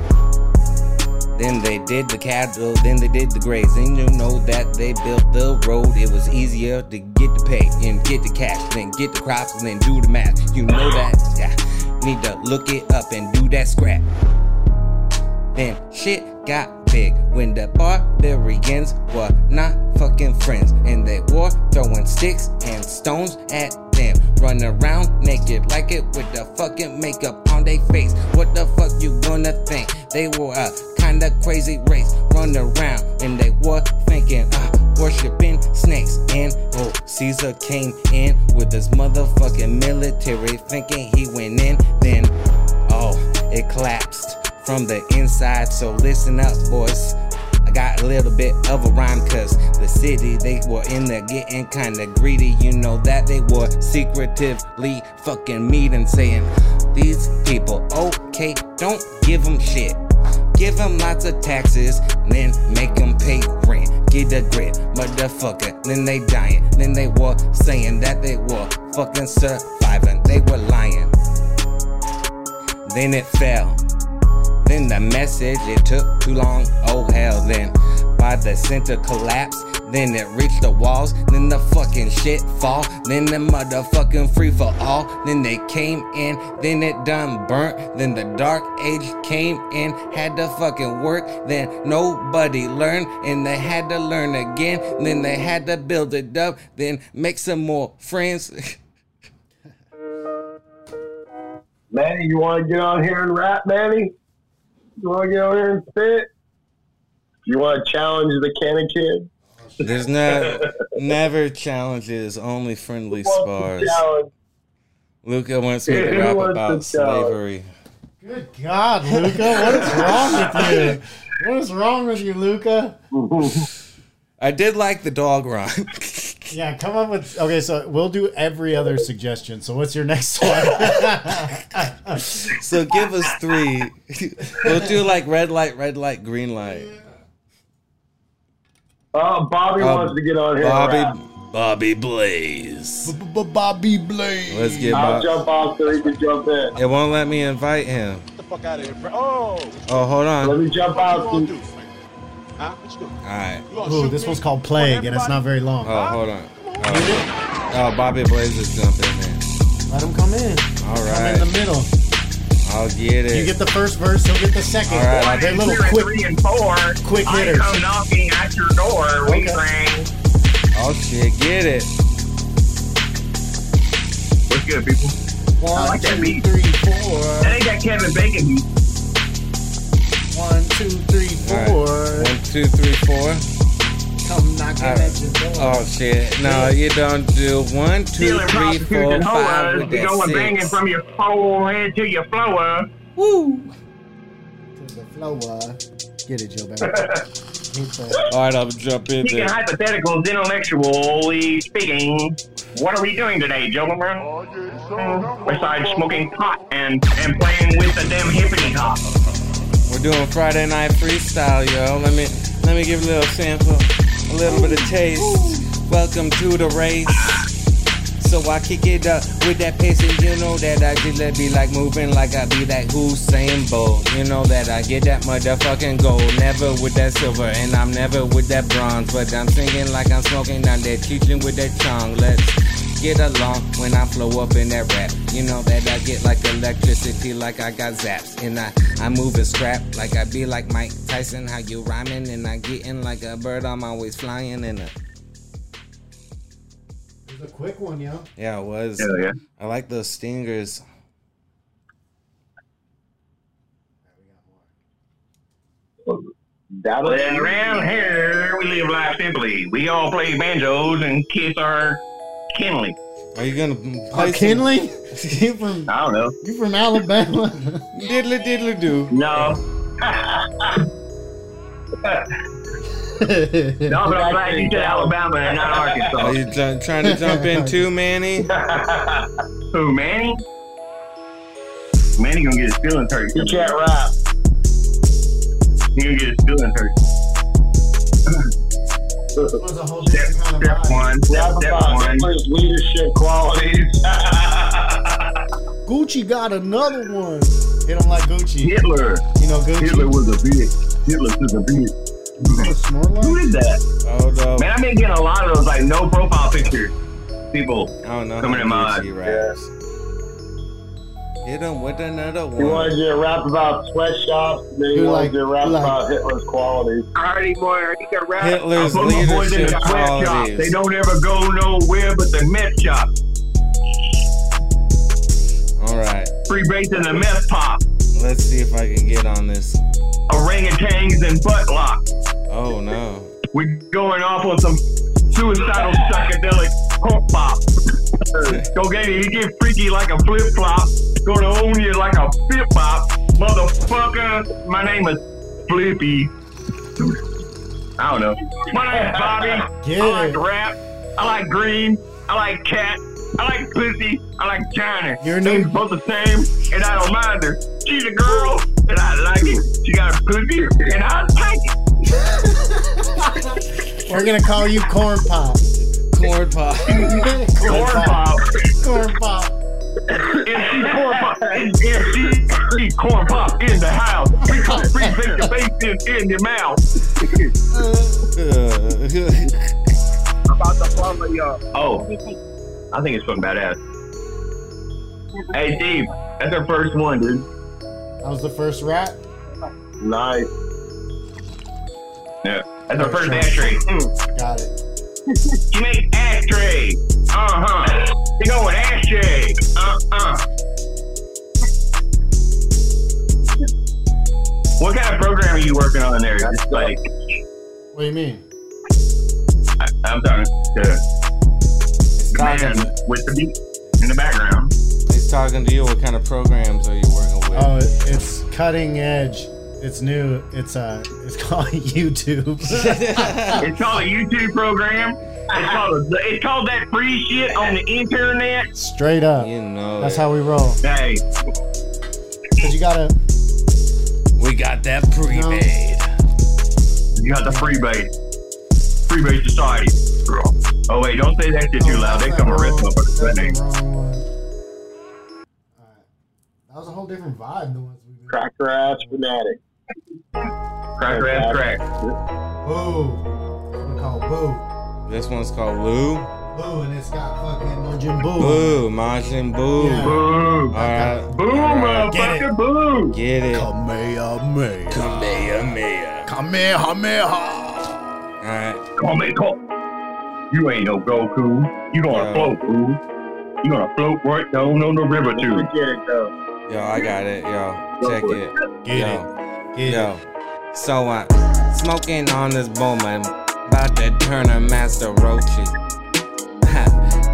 Then they did the cattle, then they did the grazing. You know that they built the road. It was easier to get the pay and get the cash, then get the crops, and then do the math. You know that, yeah. Need to look it up and do that scrap. Then shit got big when the barbarians were not fucking friends. And they were throwing sticks and stones at them. Run around naked like it with the fucking makeup on their face. What the fuck you gonna think? They were a kinda crazy race. Run around and they were thinking, uh, worshiping snakes. And oh, Caesar came in with his motherfucking military, thinking he went in. Then, oh, it collapsed from the inside. So listen up, boys. I got a little bit of a rhyme cause the city they were in there getting kinda greedy. You know that they were secretively fucking meeting saying, These people, okay, don't give them shit. Give them lots of taxes, then make them pay rent. Get a grit, motherfucker. Then they dying. Then they were saying that they were fucking surviving. They were lying. Then it fell. Then the message, it took too long. Oh hell, then by the center collapse. Then it reached the walls. Then the fucking shit fall. Then the motherfucking free for all. Then they came in. Then it done burnt. Then the dark age came in. Had to fucking work. Then nobody learned. And they had to learn again. Then they had to build it up. Then make some more friends. Manny, you want to get on here and rap, Manny? You want to get on here and spit? You want to challenge the Cannon Kid? There's no never challenges, only friendly wants spars. Luca wants me to rap about to slavery. Good God, Luca, what is wrong with you? What is wrong with you, Luca? I did like the dog rhyme. Yeah, come up with. Okay, so we'll do every other suggestion. So what's your next one? so give us three. we'll do like red light, red light, green light. Oh, Bobby Um, wants to get on here. Bobby Bobby Blaze. Bobby Blaze. Let's get I'll Bob. jump off so he can jump in. It won't let me invite him. Get the fuck out of here. bro. Oh, Oh, hold on. Let me jump out. Huh? What you doing? All right. Ooh, this me? one's called Plague, and it's not very long. Oh, hold on. Oh, oh Bobby Blaze is jumping in. Let him come in. All Come in the middle. I'll get it. You get the first verse, he'll get the second. All right, I'll They're little two quick. three and four. quick hitters. I come knocking at your door. We Okay. sang. oh shit, get it. What's good, people? One, like that beat. three, four. That ain't that Kevin Bacon beat. One, two, three, All four. right. One, two, three, four. Come knocking All right. at your door. Oh shit. No, you don't do one, two, Stealing three, prostitutes four, and five hoes. with You going that banging six. from your forehead to your floor. To the floor. Get it, Joe Barry. Hit the- All right, I'll jump in Speaking there. hypotheticals, intellectually speaking, what are we doing today, gentlemen? Oh, Besides smoking pot and, and playing with the damn hippity hop. We're doing Friday night freestyle, yo. Let me let me give a little sample, a little bit of taste. Welcome to the race. So I kick it up with that pace, and you know that I just let be like moving like I be that Usain Bolt. You know that I get that motherfucking gold, never with that silver, and I'm never with that bronze. But I'm singing like I'm smoking down there, teaching with that tongue. Let's get along when I flow up in that rap. You know that I get like electricity, like I got zaps, and I I move and scrap like I be like Mike Tyson. How you rhyming, and I getting like a bird. I'm always flying in a. It was a quick one, yo. Yeah, it was. Hell yeah. I like those stingers. that was Well, around here, we live life simply. We all play banjos and kiss our kinley. Are you gonna uh, Oh, play some Kinley? you from I don't know. you from Alabama? diddly diddly do? No. No, but I'm glad you said Alabama and not Arkansas. Are you try- trying to jump in too, Manny? Who, Manny? Manny gonna get his feelings hurt. You can't rap. He gonna get his feelings hurt. Was Step, different kind of step one, step, step one. Leadership qualities. Gucci got another one. He don't like Gucci. Hitler. You know Gucci. Hitler was a bitch. Hitler was a bitch. Snorlax? Who is that? Oh, Hold up. Man, I've been getting a lot of those like no profile picture people. I don't know. Coming how in my Gucci raps. Hit him with another one. you want to rap about sweatshops, and then You wanted like- you to rap like- about Hitler's qualities. Alrighty, boy, you can rap. Hitler's I put my in the leadership qualities. They don't ever go nowhere but the meth shop. All right. Free base in the meth pop. Let's see if I can get on this. Orangutans and butt lock. Oh no. We're going off on some suicidal psychedelic pump pop. Go get it. You get freaky like a flip flop. Gonna own you like a flip flop. Motherfucker, my name is Flippy. I don't know. My name is Bobby. Get I like it. rap. I like green. I like cat. I like pussy. I like China. Your They're name- both the same, and I don't mind her. She's a girl, and I like it. She got a pussy, and I like it. We're gonna call you Corn Pop. Corn pop. Corn pop. Corn Pop. MC corn pop. MC corn pop in the house. We come free bake the base in, in your mouth. About the plumber, y'all. Oh, I think it's fucking badass. Hey, Steve, that's our first one, dude. That was the first rap. Nice. Yeah, that's our first ashtray. Mm. Got it. You make ashtray. Uh huh. You go with ashtray. Uh uh. What kind of program are you working on there? Just like, What do you mean? I, I'm talking to the man talking, with the beat in the background. he's talking to you. What kind of programs are you working with? Oh, it's cutting edge. It's new. It's uh, it's called YouTube. It's called a YouTube program. It's called, it's called that free shit on the internet. Straight up. you know. That's it. how we roll. Hey, Cause you gotta. we got that pre-made. you got the freebase. Freebase society. Oh, wait, don't say that shit too loud. They come arrest motherfuckers. That's That name. the wrong one. Alright. That was a whole different vibe. The ones we've been. Cracker ass fanatic. Cracker ass crack. Boo. It's one called Boo. This one's called Lou. Boo, and it's got fucking Majin Buu. Boo, Majin Buu. Yeah. Boo. All right. Boo, All right. Get motherfucker, boo. Get it. Kamehameha. Kamehameha. Kamehameha. All right. Come on, come. You ain't no Goku. You gonna Yeah. float, fool. You gonna float right down on the river, too. Get it though. Yo, I got it. Yo, check it. Get Yo. it. Get Yo, so I'm smoking on this bowman, about to turn a master roachy.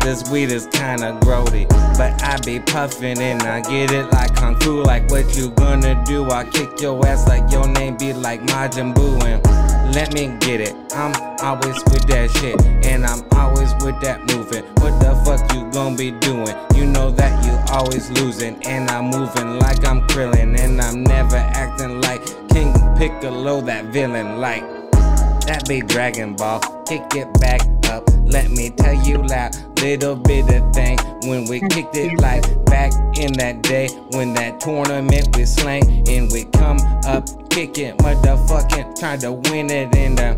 this weed is kinda grody, but I be puffin' and I get it like kung fu. Like what you gonna do? I kick your ass like your name be like Majin Buu and let me get it. I'm always with that shit, and I'm always with that moving. What the fuck you gonna be doing? You know that you always losing, and I'm moving like I'm Krillin, and I'm never acting like Piccolo, that villain. Like that be Dragon Ball. Kick it back. Let me tell you loud, little bit of thing. When we kicked it like back in that day, when that tournament we slang and we come up kicking, motherfucking trying to win it in the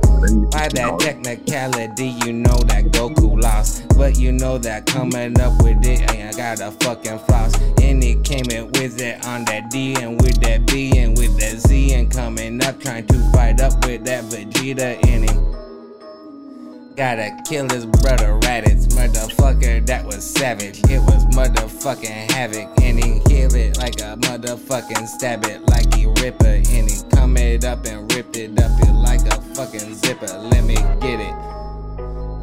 by that technicality. You know that Goku lost, but you know that coming up with it, I got a fucking floss. And it came in with it on that D and with that B and with that Z and coming up trying to fight up with that Vegeta in him. Gotta kill his brother Raditz, motherfucker, that was savage. It was motherfucking havoc, and he kill it like a motherfucking stab it like he ripper, and he come it up and ripped it up it like a fucking zipper. Let me get it.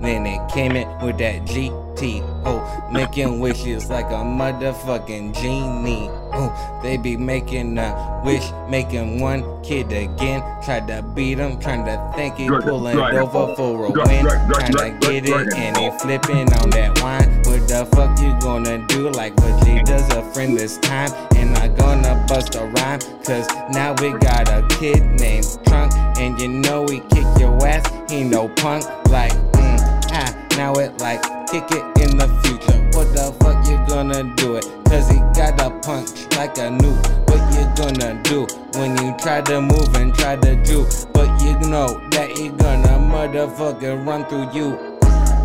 Then it came in with that GTO, making wishes like a motherfucking genie. Oh, they be making a wish, making one kid again. Tried to beat him, trying to think he pulling over for a win. Trying to get it, and he flipping on that wine. What the fuck you gonna do? Like does a friend this time. And I gonna bust a rhyme, cause now we got a kid named Trunk. And you know he kick your ass, he no punk. Like, now it like kick it in the future. What the fuck you gonna do it? Cause he got a punch like a new. What you gonna do when you try to move and try to do? But you know that he gonna motherfucking run through you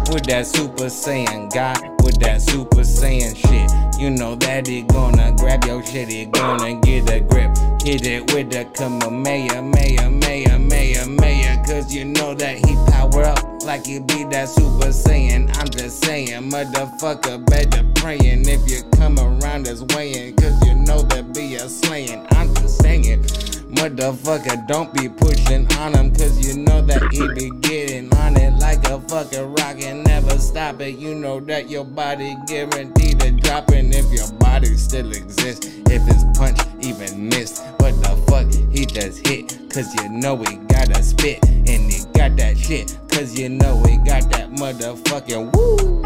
with that Super Saiyan God, with that Super Saiyan shit. You know that he gonna grab your shit, he gonna get a grip. Hit it with the Kamehameha, Maya, Maya, Maya, Maya. Cause you know that he power up like he be that Super Saiyan. I'm just saying, motherfucker, better praying if you come around this way. Cause you know that be a slaying. I'm just saying. Motherfucker, don't be pushing on him, cause you know that he be getting on it like a fucking rock and never stop it. You know that your body guaranteed to drop it if your body still exists. If his punch even missed, what the fuck he just hit? Cause you know he got a spit and he got that shit. Cause you know he got that motherfucking woo.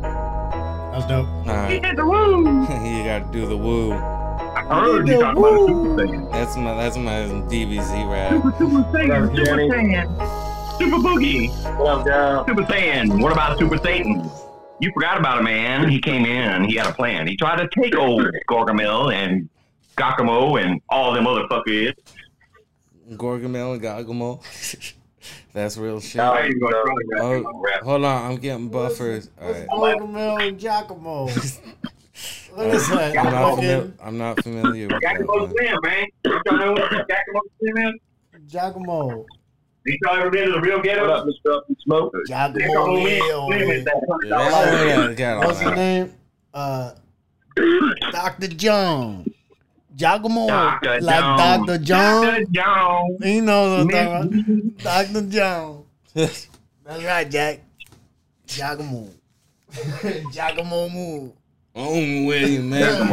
That was dope. Alright, Hit the woo. you gotta do the woo. I heard you talking about a super thing. That's my that's my DBZ rap. Super, super Saiyan, up, Super Jenny? Saiyan, Super Boogie, What up, down? Super Saiyan. What about Super Satan? You forgot about a man. He came in. He had a plan. He tried to take old Gargamel and Gakamo and all them motherfuckers. Gorgamel and Gargamel. That's real shit. I ain't gonna try to Oh, hold on, I'm getting buffers. Alright. Gargamel and Giacomo. What is that? I'm not, fami- I'm not familiar with that Gakamo. Slim, man. You trying to know what Gakamo Slim is? Giacomo. You y'all ever been to the real What ghetto? up, Mr. Up and Smoke? Giacomo. What on What's his name? Uh, Dr. John. Giacomo. Dr. Like Jones. Dr. John. Dr. Jones. You know what I'm talking about. Dr. John. That's right, Jack. Giacomo. Giacomo move. Own way, man.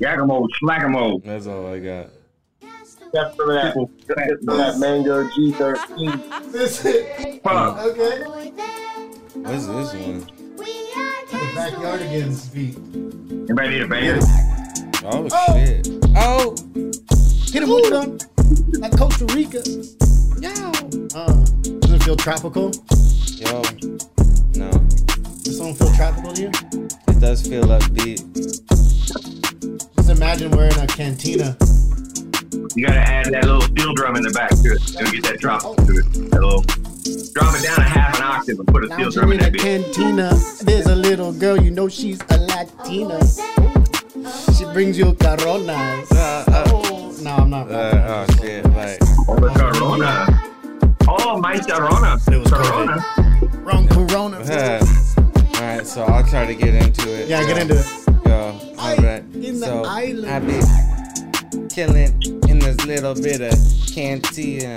Yakimo, Slackamo. That's all I got. Got some of that, got some that Mango G13. This is Fuck. okay. What's this one? The backyardigans beat. Anybody need a band? Oh, shit. Oh, Hit him with them. Like Costa Rica. Yeah. Uh, does it feel tropical? yo. No. Does someone feel tropical to you? It does feel upbeat. Just imagine we're in a cantina. You gotta add that little steel drum in the back to it. It'll get that drop to it. That little, drop it down a half an octave and put a steel drum in in a that bitch. cantina. There's a little girl, you know she's a Latina. She brings you coronas. Uh, uh, Oh, no, I'm not. uh, oh, shit. Like, Oh, the Corona. Oh, my Corona. It was Corona. Wrong corona. Alright, so I'll try to get into it. Yeah, get into it. Yo, alright. in the So, island. I be chilling in this little bit of cantina.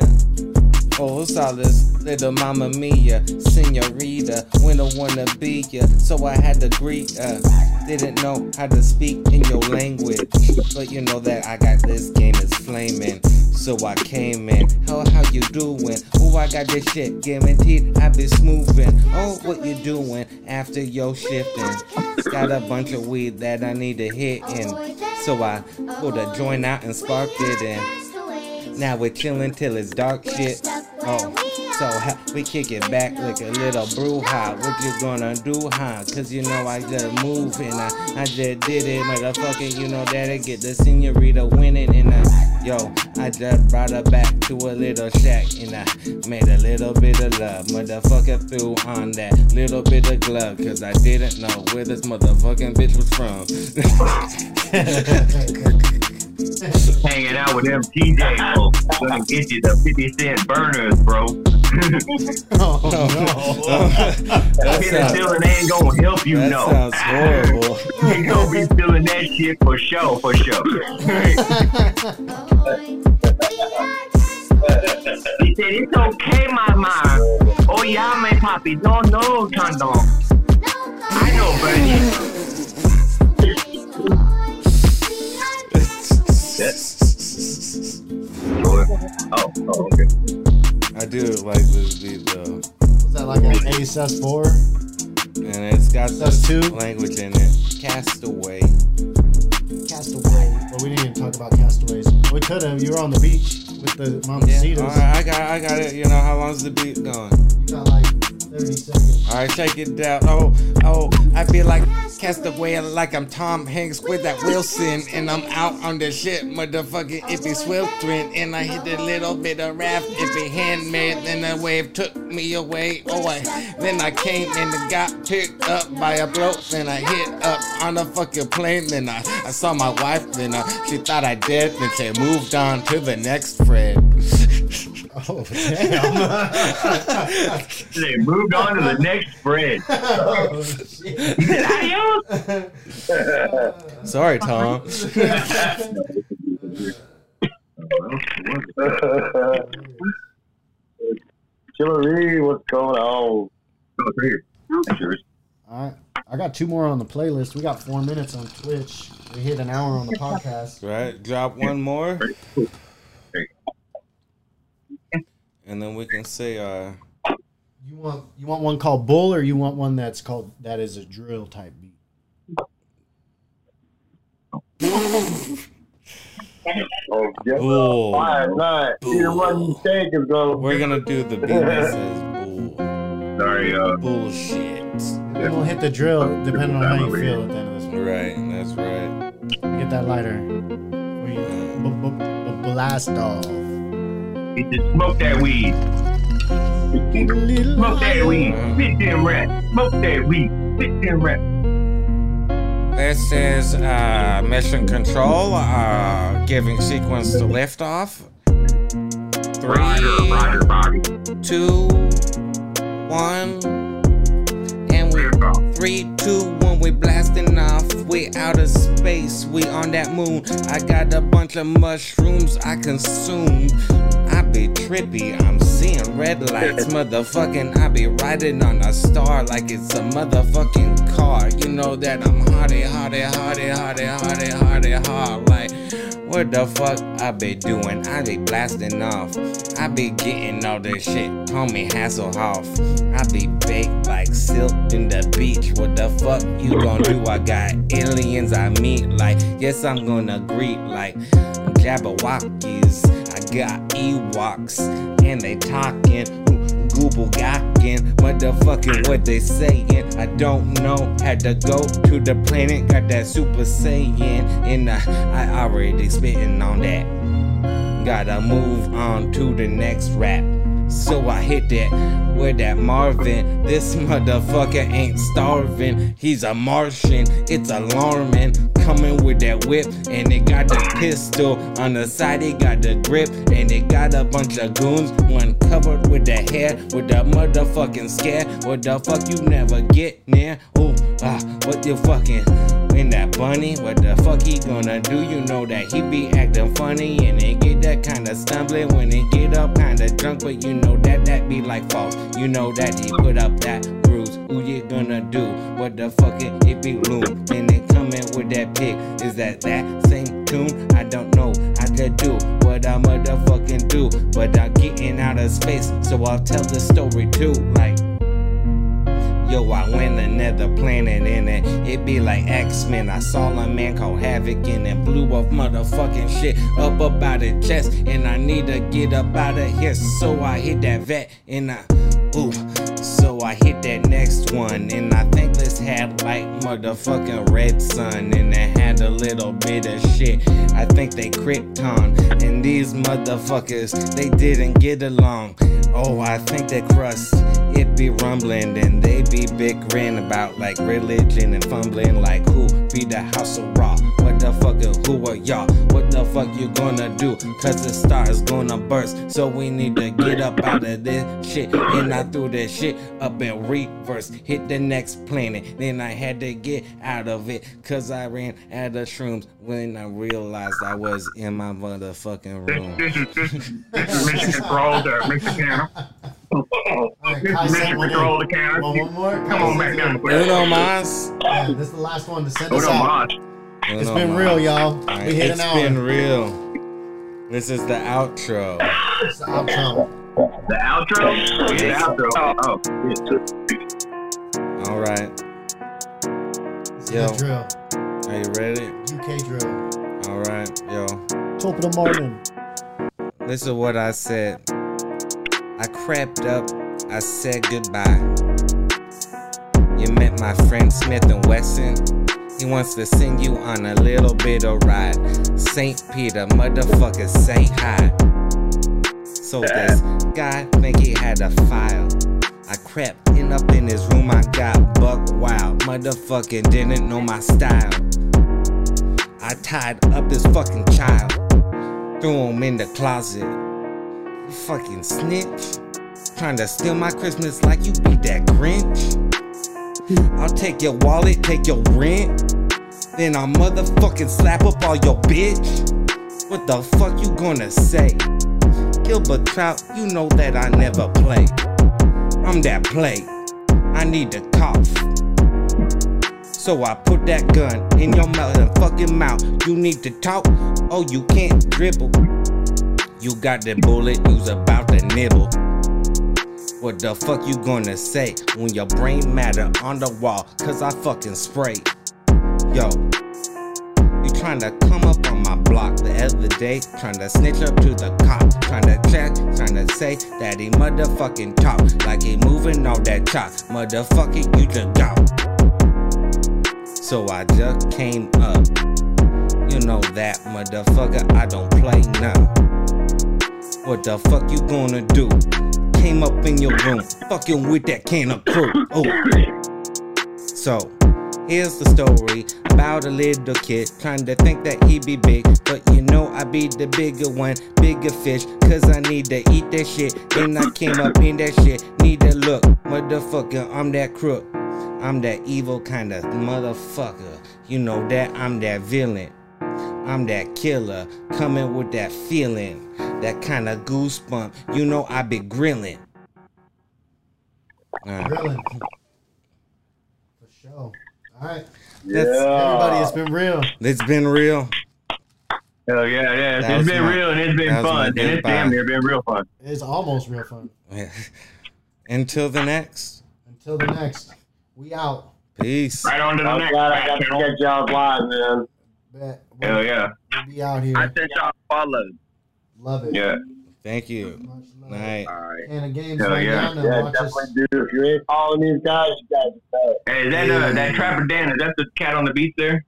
Oh, this little mama mia, senorita, when I wanna be ya. So I had to greet her. Didn't know how to speak in your language, but you know that I got this game is flaming. So I came in. How how you doing? Oh, I got this shit guaranteed. I be smoothing. Oh, what you doing after your shifting? Got a bunch of weed that I need to hit in. So I pulled a joint out and sparked it in. Now we're chilling till it's dark shit. Oh, so ha- we kick it back like a little brouhaha. What you gonna do, huh? Cause you know I just move and I, I just did it, motherfucker. You know that I get the senorita winning and I, yo, I just brought her back to a little shack and I made a little bit of love. Motherfucker threw on that little bit of glove cause I didn't know where this motherfucking bitch was from. Hanging out with them TJ folks. Gonna get you the 50 cent burners, bro. Oh, that Penicillin ain't gonna help you, that no. sounds horrible. You gonna be feeling that shit for sure, for sure. He said, it's okay, mama. Oh, yeah, my papi. No, no, condom. I know, buddy. Oh, oh, okay. I do like this beat though, Is that like an Ace S4? and it's got That's this two? language in it. Castaway. Castaway. But we didn't even talk about castaways. We could have. You were on the beach with the Yeah, Montecitos. all right, I got, I got it. You know how long's the beat going? You got like 30 seconds. All right, shake it down. Oh, oh, I feel like castaway, like I'm Tom Hanks with that Wilson, and I'm out on the ship, motherfucking if he sweltering, and I hit a little bit of raft, if he handmade, then the wave took me away. Oh, I, then I came and got picked up by a bloke, then I hit up on a fucking plane, then I, I saw my wife, then I, she thought I dead, then she moved on to the next Fred. Oh, damn. They moved on to the next spread. oh, said, adios. Sorry, Tom. Hillary, what's going on? Oh, All right. I got two more on the playlist. We got four minutes on Twitch. We hit an hour on the podcast. Right, drop one more. And then we can say, uh, You want you want one called Bull or you want one that's called that is a drill type beat? Oh, yes. Bull. Five, nine. Either one you take is going We're gonna do the beat that says bull. Sorry, uh, Bullshit. And we'll hit the drill depending on how you feel at the end of this one. Right, that's right. Get that lighter. Where you b- b- b- blast off. He said, smoke that weed. Smoke that weed. Spit them rat. Smoke that weed. Spit them rat. This is uh, mission control, uh, giving sequence to liftoff. Three, Roger, Roger. two, one, and we. Three, two, one, we blasting off. We out of space, we on that moon. I got a bunch of mushrooms I consume. I be trippy, I'm seeing red lights, motherfucking. I be riding on a star like it's a motherfucking car. You know that I'm hardy, hardy, hardy, hardy, hardy, hardy, hard. Like, what the fuck I be doing? I be blasting off. I be getting all this shit. Call me Hasselhoff. I be baked like silk in the beach. What the fuck you gon' do? I got aliens I meet. Like, yes, I'm gonna greet like Jabberwockies. Got Ewoks and they talking. Google gawking, motherfucking what they saying. I don't know. Had to go to the planet, got that Super Saiyan, and I, I already spitting on that. Gotta move on to the next rap. So I hit that with that Marvin. This motherfucker ain't starving. He's a Martian. It's alarming. Coming with that whip, and it got the pistol on the side. It got the grip, and it got a bunch of goons. One covered with the hair, with the motherfucking scare. What the fuck you never get near? Oh, ah, what you fucking in that bunny. What the fuck he gonna do? You know that he be acting funny and it get that kinda stumbling when it get up kinda drunk, but you know that that be like false. You know that he put up that bruise. Who you gonna do? What the fuck it, it be loom? And it coming with that pick. Is that that same tune? I don't know. I could do what I motherfucking do, but I'm getting out of space, so I'll tell the story too. Like. Yo, I went another planet and it, it be like X-Men. I saw a man called Havoc and it blew up motherfucking shit up about his chest. And I need to get up out of here. So I hit that vet and I ooh. I hit that next one and I think this had like motherfucking red sun and it had a little bit of shit. I think they Krypton and these motherfuckers they didn't get along. Oh, I think they crust it be rumbling and they be bickering about like religion and fumbling like who be the house of raw. What the Motherfucker, who are y'all? What the fuck you gonna do? Cause the star is gonna burst. So we need to get up out of this shit. And I threw that shit up in reverse. Hit the next planet. Then I had to get out of it. Cause I ran out of shrooms when I realized I was in my motherfucking room. this is this is this is mission control to Mexicano. All right, This Kai is sent mission one control in. to Canada. One more? Come on sent back one down in. Uno mas. Yeah, this is the last one to send Oh us no, out. Mosh. It's Uno been mas. real, y'all. Alright, We hit it's an hour. been real. This is the outro. It's the outro. The outro? Yeah, the outro. Oh, oh All right. This is Yo. the drill. Are you ready? UK drill. All right, yo. Top of the morning. This is what I said. I crept up. I said goodbye. You met my friend Smith and Wesson. He wants to send you on a little bit of ride. St. Peter, motherfucker, say hi. So this guy think he had a file. I crept in up in his room, I got buck wild. Motherfucker didn't know my style. I tied up his fucking child, threw him in the closet. You fucking snitch. Trying to steal my Christmas like you be that Grinch. I'll take your wallet, take your rent. Then I'll motherfucking slap up all your bitch. What the fuck you gonna say? Gilbert Trout, you know that I never play. I'm that play. I need to cough. So I put that gun in your motherfucking mouth. You need to talk, oh you can't dribble. You got the bullet, you's about to nibble. What the fuck you gonna say when your brain matter on the wall? Cause I fucking spray. Yo, you trying to come up on my block the other day, trying to snitch up to the cop, trying to check, trying to say that he motherfucking talk like he moving all that chop. Motherfucker, you just go. So I just came up. You know that motherfucker, I don't play now. What the fuck you gonna do? Came up in your room, fucking with that Kanna Krew. Oh. So, here's the story about a little kid trying to think that he be big, but you know I be the bigger one, bigger fish, cause I need to eat that shit. Then I came up in that shit, need to look, motherfucker, I'm that crook. I'm that evil kind of motherfucker. You know that I'm that villain. I'm that killer, coming with that feeling, that kind of goosebump. You know I be grilling. Alright. Grilling. For sure. All right. That's- Everybody, it's been real. It's been real. Hell yeah, yeah. That It's was been my- real and it's been that fun. And it's goodbye. damn near been real fun. It's almost real fun. Until the next. Until the next, we out. Peace. Right on to the I'm next glad I got to channel. catch y'all live, man. Bet. Hell We'll, yeah. we'll be out here. I sent y'all follow. Love it. Yeah. Thank you. Much love. Night. All right. And the game's Hell right yeah. down. Yeah, Watch us. definitely do. If you ain't following these guys, you guys know. Hey, is that uh, that Trapper Dan? Is that the cat on the beach there?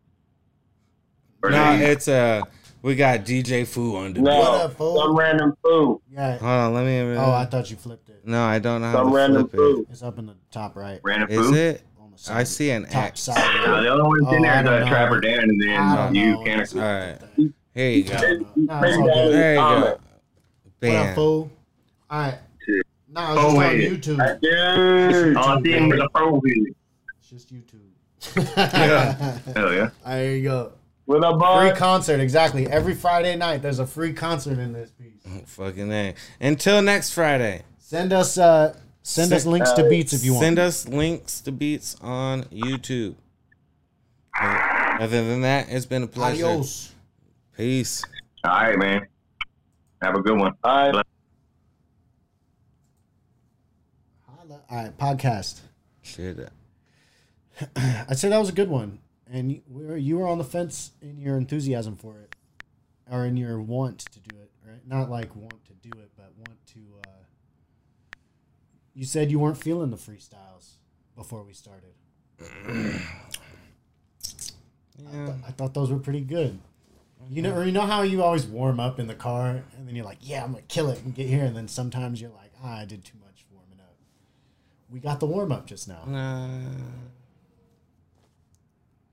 Or No, is he- it's uh we got DJ Fu on the No, What up, fool? some random fool. Yeah. Hold on, let me Oh, I thought you flipped it. No, I don't know how Some to random flip fool. It's up in the top right. random it. Is food? it? On I see an top X. side. Right. the only one Oh, in there I is don't know. Trapper Dan and I then don't you, know. Canacus. All right. Here you go. Nah, it's all good. There you comment. go. What up, Bam. fool? All right. Nah, it's Oh, just on wait. YouTube. Dude. All I see him is a pro video. It's just YouTube. Yeah. Hell yeah. There you go. With a bar. Free bar. concert, exactly. Every Friday night, there's a free concert in this piece. Fucking A. Until next Friday. Send us, uh, send us Send- links to beats if you want. Send us links to beats on YouTube. Other than that, it's been a pleasure. Adios. Peace. All right, man. Have a good one. All right. All right, podcast. Shit. I'd say that was a good one, and you were you were on the fence in your enthusiasm for it, or in your want to do it, right? Not like want to do it, but want to. Uh, you said you weren't feeling the freestyles before we started. Yeah. I thought those were pretty good. You know, or you know how you always warm up in the car, and then you're like, "Yeah, I'm gonna kill it and get here," and then sometimes you're like, "Ah, I did too much warming up." We got the warm up just now. Nah.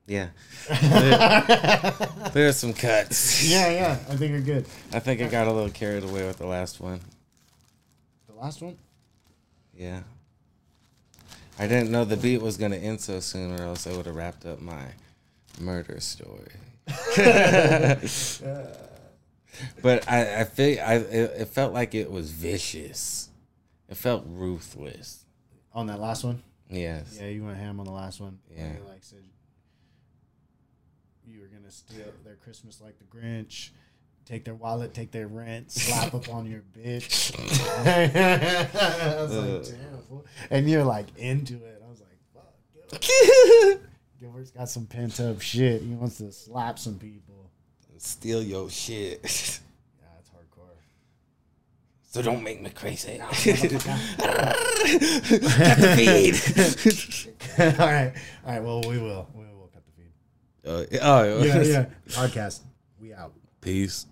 Yeah. There- There's some cuts. Yeah, yeah. I think you're good. I think I got a little carried away with the last one. The last one? Yeah. I didn't know the beat was gonna end so soon, or else I would have wrapped up my murder story. but I, I feel I it, it felt like it was vicious. It felt ruthless. On that last one? Yes. Yeah, you went ham on the last one. Yeah. You like said you were gonna steal their Christmas like the Grinch, take their wallet, take their rent, slap up on your bitch. I was like, damn. fool." And you're like into it. I was like, fuck. Gilbert. Gilbert's got some pent up shit. He wants to slap some people. Steal your shit. Yeah, it's hardcore. So don't make me crazy. Cut the feed. all right, all right. Well, we will. We will cut the feed. Uh, oh, Yeah, yeah. Podcast. We out. Peace.